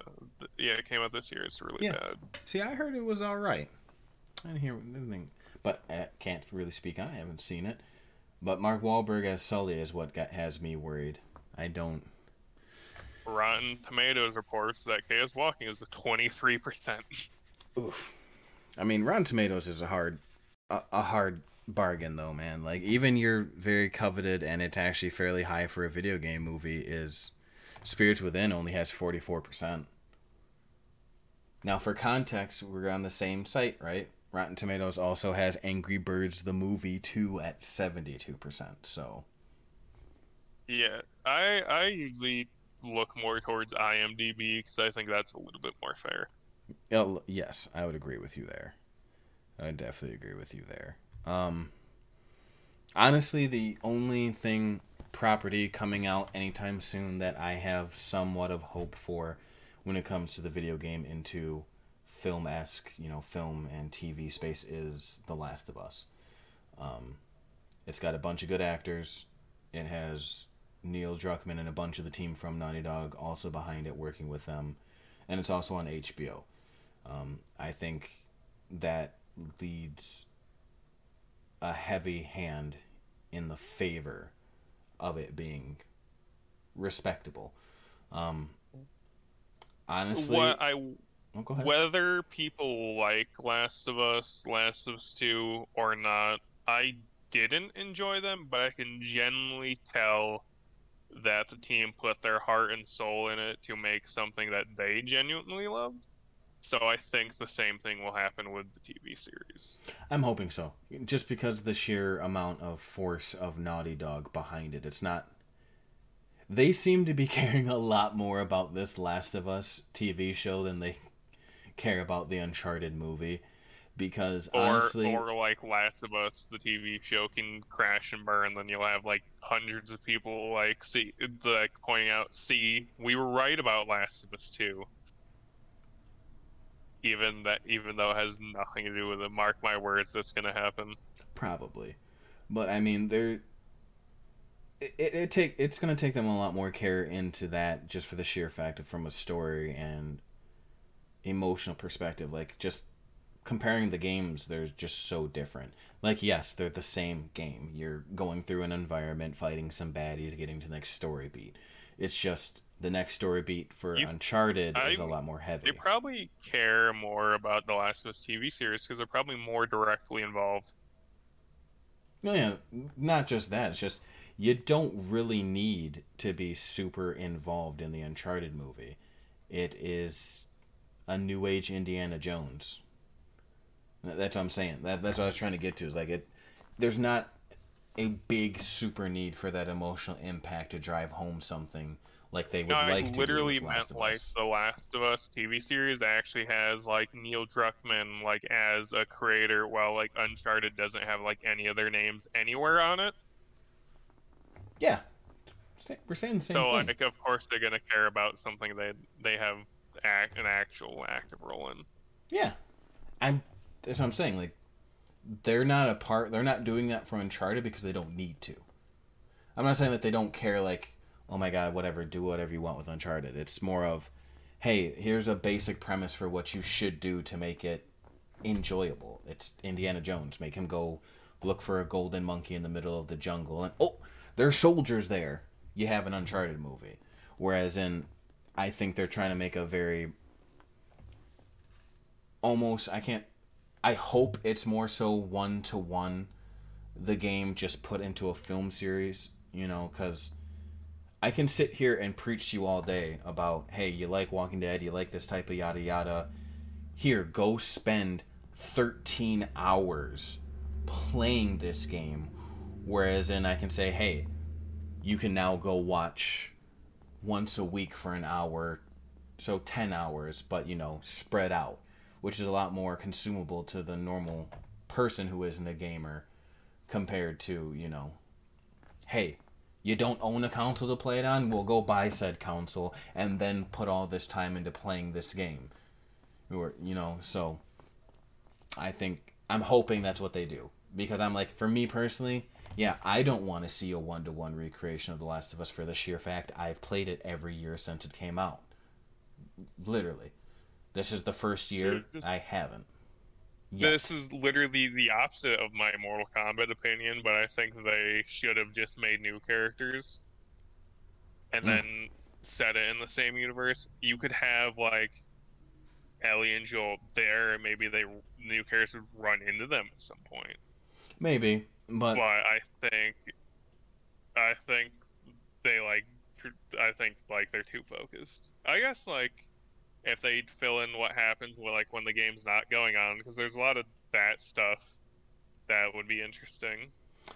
yeah, it came out this year. It's really yeah. bad. See, I heard it was all right. I didn't hear anything, but I can't really speak on. I haven't seen it. But Mark Wahlberg as Sully is what got, has me worried. I don't. Rotten Tomatoes reports that Chaos Walking is three percent. Oof. I mean, Rotten Tomatoes is a hard, a, a hard bargain though, man. Like even your very coveted and it's actually fairly high for a video game movie is Spirits Within only has forty four percent. Now, for context, we're on the same site, right? Rotten Tomatoes also has Angry Birds the movie 2 at 72%. So Yeah, I I usually look more towards IMDb because I think that's a little bit more fair. Oh, yes, I would agree with you there. I definitely agree with you there. Um, honestly, the only thing property coming out anytime soon that I have somewhat of hope for when it comes to the video game into film esque, you know, film and TV space is The Last of Us. Um, it's got a bunch of good actors. It has Neil Druckmann and a bunch of the team from Naughty Dog also behind it working with them. And it's also on HBO. Um, I think that leads a heavy hand in the favor of it being respectable. Um, honestly, what I oh, whether people like Last of Us, Last of Us Two, or not, I didn't enjoy them, but I can generally tell that the team put their heart and soul in it to make something that they genuinely loved. So I think the same thing will happen with the TV series. I'm hoping so. Just because the sheer amount of force of Naughty Dog behind it. It's not they seem to be <laughs> caring a lot more about this Last of Us TV show than they care about the Uncharted movie because or, honestly or like Last of Us the TV show can crash and burn then you'll have like hundreds of people like see like pointing out see we were right about Last of Us 2 even that even though it has nothing to do with it. Mark my words, that's gonna happen. Probably, but I mean, there. It, it, it take it's gonna take them a lot more care into that just for the sheer fact of from a story and emotional perspective. Like just comparing the games, they're just so different. Like, yes, they're the same game. You're going through an environment, fighting some baddies, getting to the next story beat. It's just the next story beat for You- Uncharted is a lot more heavy. They probably care more about the Last of Us TV series because they're probably more directly involved. No, yeah, not just that. It's just you don't really need to be super involved in the Uncharted movie. It is a new age Indiana Jones. Th- That's what I'm saying. That, that's what I was trying to get to. Is like it. There's not a big super need for that emotional impact to drive home something like they would No, like I to literally meant like Us. the Last of Us TV series actually has like Neil Druckmann like as a creator, while like Uncharted doesn't have like any of their names anywhere on it. Yeah, we're saying the same thing. so thing. like, of course, they're gonna care about something they they have act, an actual active role in. Yeah, I'm. That's what I'm saying. Like, they're not a part. They're not doing that for Uncharted because they don't need to. I'm not saying that they don't care. Like, oh my god, whatever, do whatever you want with Uncharted. It's more of, hey, here's a basic premise for what you should do to make it enjoyable. It's Indiana Jones. Make him go look for a golden monkey in the middle of the jungle, and oh, there's soldiers there. You have an Uncharted movie. Whereas in, I think they're trying to make a very almost I can't I hope it's more so one to one the game just put into a film series, you know, cuz I can sit here and preach to you all day about, hey, you like Walking Dead, you like this type of yada yada. Here, go spend 13 hours playing this game. Whereas in I can say, hey, you can now go watch once a week for an hour, so 10 hours, but you know, spread out, which is a lot more consumable to the normal person who isn't a gamer compared to, you know, hey, you don't own a console to play it on? Well, go buy said console and then put all this time into playing this game. Or, you know, so I think I'm hoping that's what they do because I'm like for me personally, yeah, I don't want to see a one-to-one recreation of The Last of Us for the sheer fact I've played it every year since it came out. Literally. This is the first year Dude, this- I haven't. Yet. This is literally the opposite of my Mortal Kombat opinion, but I think they should have just made new characters and Mm. then set it in the same universe. You could have like Ellie and Joel there, and maybe they new characters would run into them at some point. Maybe, but But I think, I think they like, I think like they're too focused. I guess like if they fill in what happens when like when the game's not going on, because there's a lot of that stuff that would be interesting.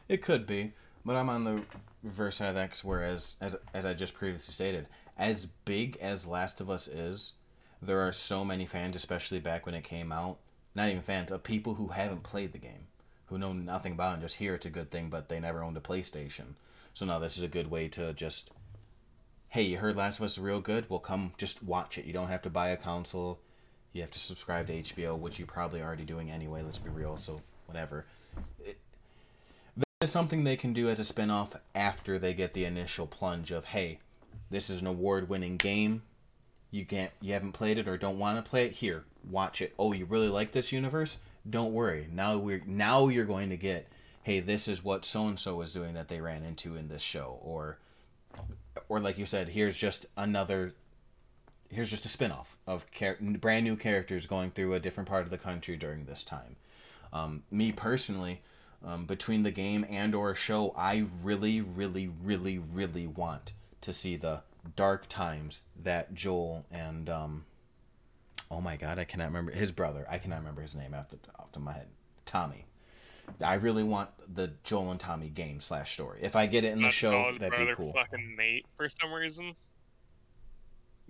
It could be, but I'm on the reverse side of that. Whereas, as as I just previously stated, as big as Last of Us is, there are so many fans, especially back when it came out. Not even fans of people who haven't played the game, who know nothing about it, and just hear it's a good thing, but they never owned a PlayStation. So now this is a good way to just, hey, you heard Last of Us is real good? Well, come just watch it. You don't have to buy a console. You have to subscribe to HBO, which you're probably already doing anyway. Let's be real. So whatever. It's something they can do as a spin-off after they get the initial plunge of hey this is an award-winning game you can't you haven't played it or don't want to play it here watch it oh you really like this universe don't worry now we're now you're going to get hey this is what so and so was doing that they ran into in this show or or like you said here's just another here's just a spin-off of char- brand new characters going through a different part of the country during this time. Um, me personally um, between the game and or show i really really really really want to see the dark times that joel and um, oh my god i cannot remember his brother i cannot remember his name off the off of my head. Tommy i really want the joel and tommy game slash story if i get it in the show that'd brother be cool Fucking Nate for some reason.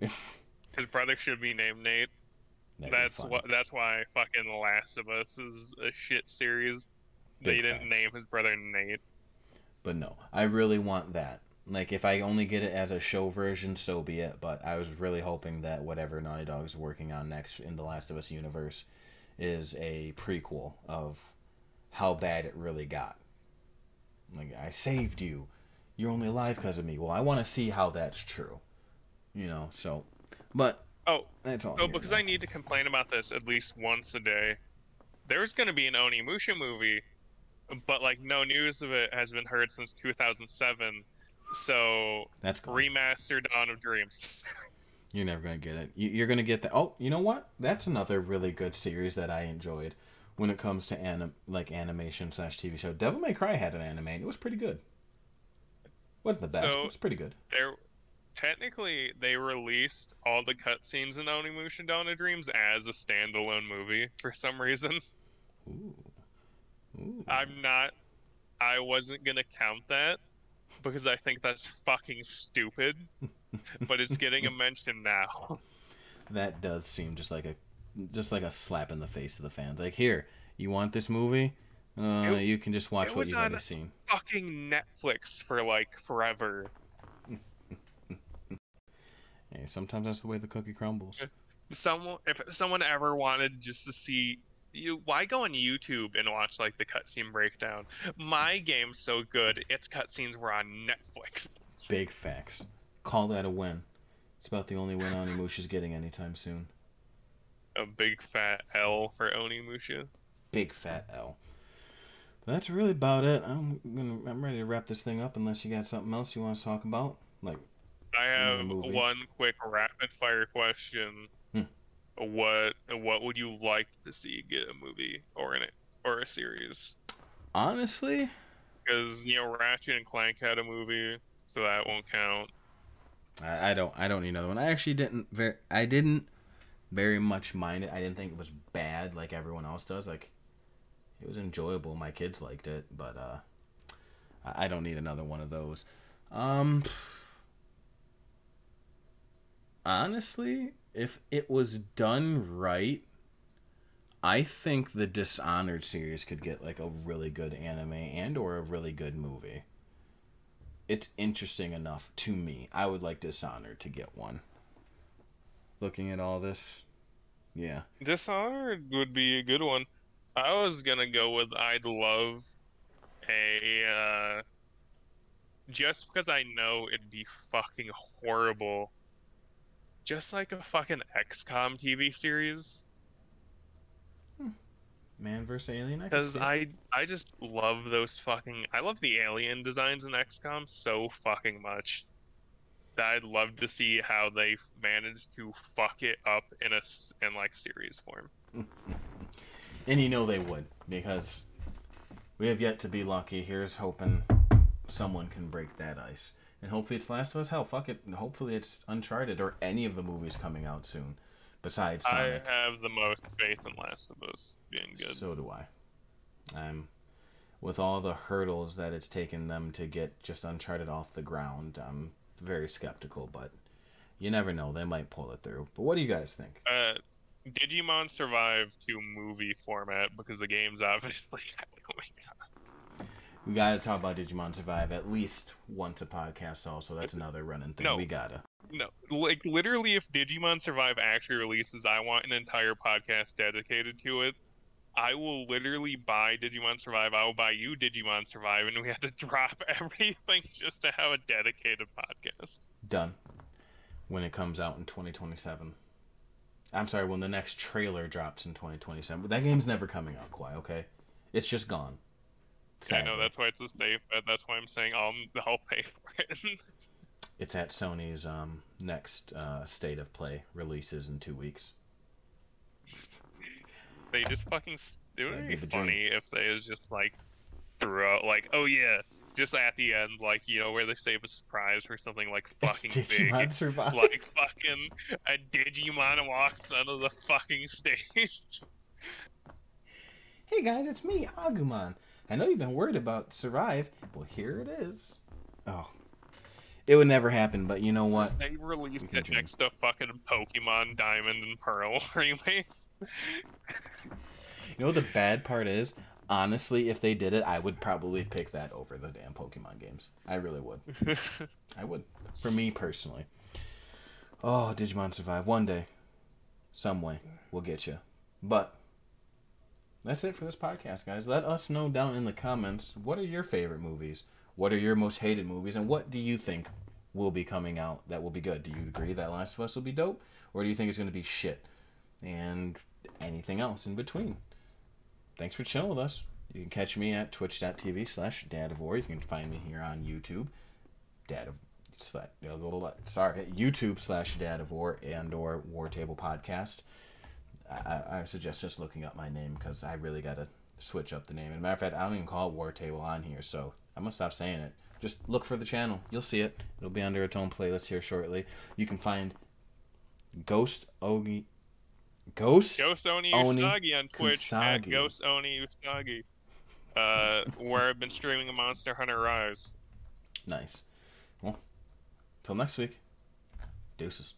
<laughs> His brother should be named Nate. That'd that's what. That's why fucking Last of Us is a shit series. they didn't facts. name his brother Nate. But no, I really want that. Like, if I only get it as a show version, so be it. But I was really hoping that whatever Naughty Dog's working on next in the Last of Us universe is a prequel of how bad it really got. Like, I saved you. You're only alive because of me. Well, I want to see how that's true. You know, so. But Oh, that's all. oh, because. I need to complain about this at least once a day. there's going to be an Onimusha movie, but like no news of it has been heard since 2007. So That's cool. remastered Dawn of Dreams. You're never gonna get it. You- You're gonna get that. Oh, you know what? That's another really good series that I enjoyed when it comes to anim- like animation slash TV show. Devil May Cry had an anime. and It was pretty good. wasn't the best, but So- it was pretty good. There, technically, they released all the cutscenes in Onimusha Dawn of Dreams as a standalone movie for some reason. <laughs> Ooh. Ooh. I'm not. I wasn't gonna count that because I think that's fucking stupid. <laughs> but it's getting a mention now. That does seem just like a just like a slap in the face of the fans. Like here, you want this movie? Uh, It- you can just watch what you've already seen. Fucking Netflix for like forever. <laughs> Hey, sometimes that's the way the cookie crumbles. Someone, if someone ever wanted just to see you, why go on YouTube and watch like the cutscene breakdown? My game's so good, its cutscenes were on Netflix. Big facts. Call that a win. It's about the only win Onimusha's getting anytime soon. A big fat L for Onimusha. Big fat L. But that's really about it. I'm gonna I'm ready to wrap this thing up unless you got something else you want to talk about. Like I have one quick rapid fire question. Hmm. What what would you like to see get a movie or in it or a series? honestly, Because you know Ratchet and Clank had a movie, so that won't count. I, I don't I don't need another one. I actually didn't very I didn't very much mind it. I didn't think it was bad like everyone else does. Like it was enjoyable. My kids liked it, but uh I, I don't need another one of those. Um honestly, if it was done right, I think the Dishonored series could get like a really good anime and or a really good movie it's interesting enough to me. I would like Dishonored to get one. Looking at all this, yeah. Dishonored would be a good one. I was gonna go with I'd love a uh, just because I know it'd be fucking horrible. Just like a fucking XCOM TV series. Man vs. Alien. Because it. I I just love those fucking I love the alien designs in XCOM so fucking much I'd love to see how they managed to fuck it up in a in like series form. <laughs> And you know they would because we have yet to be lucky. Here's hoping someone can break that ice. And hopefully it's Last of Us. Hell, fuck it. Hopefully it's Uncharted or any of the movies coming out soon. Besides Sonic. I have the most faith in Last of Us being good. So do I. I'm with all the hurdles that it's taken them to get just Uncharted off the ground, I'm very skeptical. But you never know; they might pull it through. But what do you guys think? Uh, Digimon Survive to movie format because the game's <laughs> obviously We gotta talk about Digimon Survive at least once a podcast. Also, that's another running thing. No. We gotta. no, like literally, if Digimon Survive actually releases, I want an entire podcast dedicated to it. I will literally buy Digimon Survive. I will buy you Digimon Survive, and we have to <laughs> drop everything just to have a dedicated podcast. Done. When it comes out in 2027. I'm sorry, when the next trailer drops in 2027. But that game's never coming out, Quite okay? It's just gone. I know that's why it's a safe bet. That's why I'm saying I'll I'll pay for it. <laughs> It's at Sony's um, next uh, state of play releases in two weeks. They just fucking it would be be funny if they was just like threw out like oh yeah just at the end like you know where they save a surprise for something like fucking it's Digimon big Survive. like fucking a digimon walks onto the fucking stage hey guys, it's me, Agumon. I know you've been worried about Survive. Well, here it is. Oh. It would never happen, but you know what? they released We it dream. next to fucking pokemon diamond and pearl <laughs> remakes You know what the bad part is? Honestly, if they did it, I would probably pick that over the damn Pokemon games. I really would. <laughs> I would. For me personally. Oh, Digimon Survive. One day. Some way. We'll get you. But that's it for this podcast, guys. Let us know down in the comments what are your favorite movies? What are your most hated movies? And what do you think will be coming out that will be good? Do you agree that Last of Us will be dope? Or do you think it's going to be shit? And anything else in between? thanks for chilling with us. You can catch me at twitch.tv slash dad of war. You can find me here on YouTube. Dad slash, sorry, YouTube slash dad of war and or war table podcast. I, I suggest just looking up my name because I really got to switch up the name. And matter of fact, I don't even call it war table on here, so I'm gonna stop saying it. Just look for the channel. You'll see it. It'll be under its own playlist here shortly. You can find Ghost Ogi Ghost Ghost Oni Oni Usagi on Twitch at Ghost Oni Usagi. Uh, where I've been streaming Monster Hunter Rise. Nice. Well, till next week. Deuces.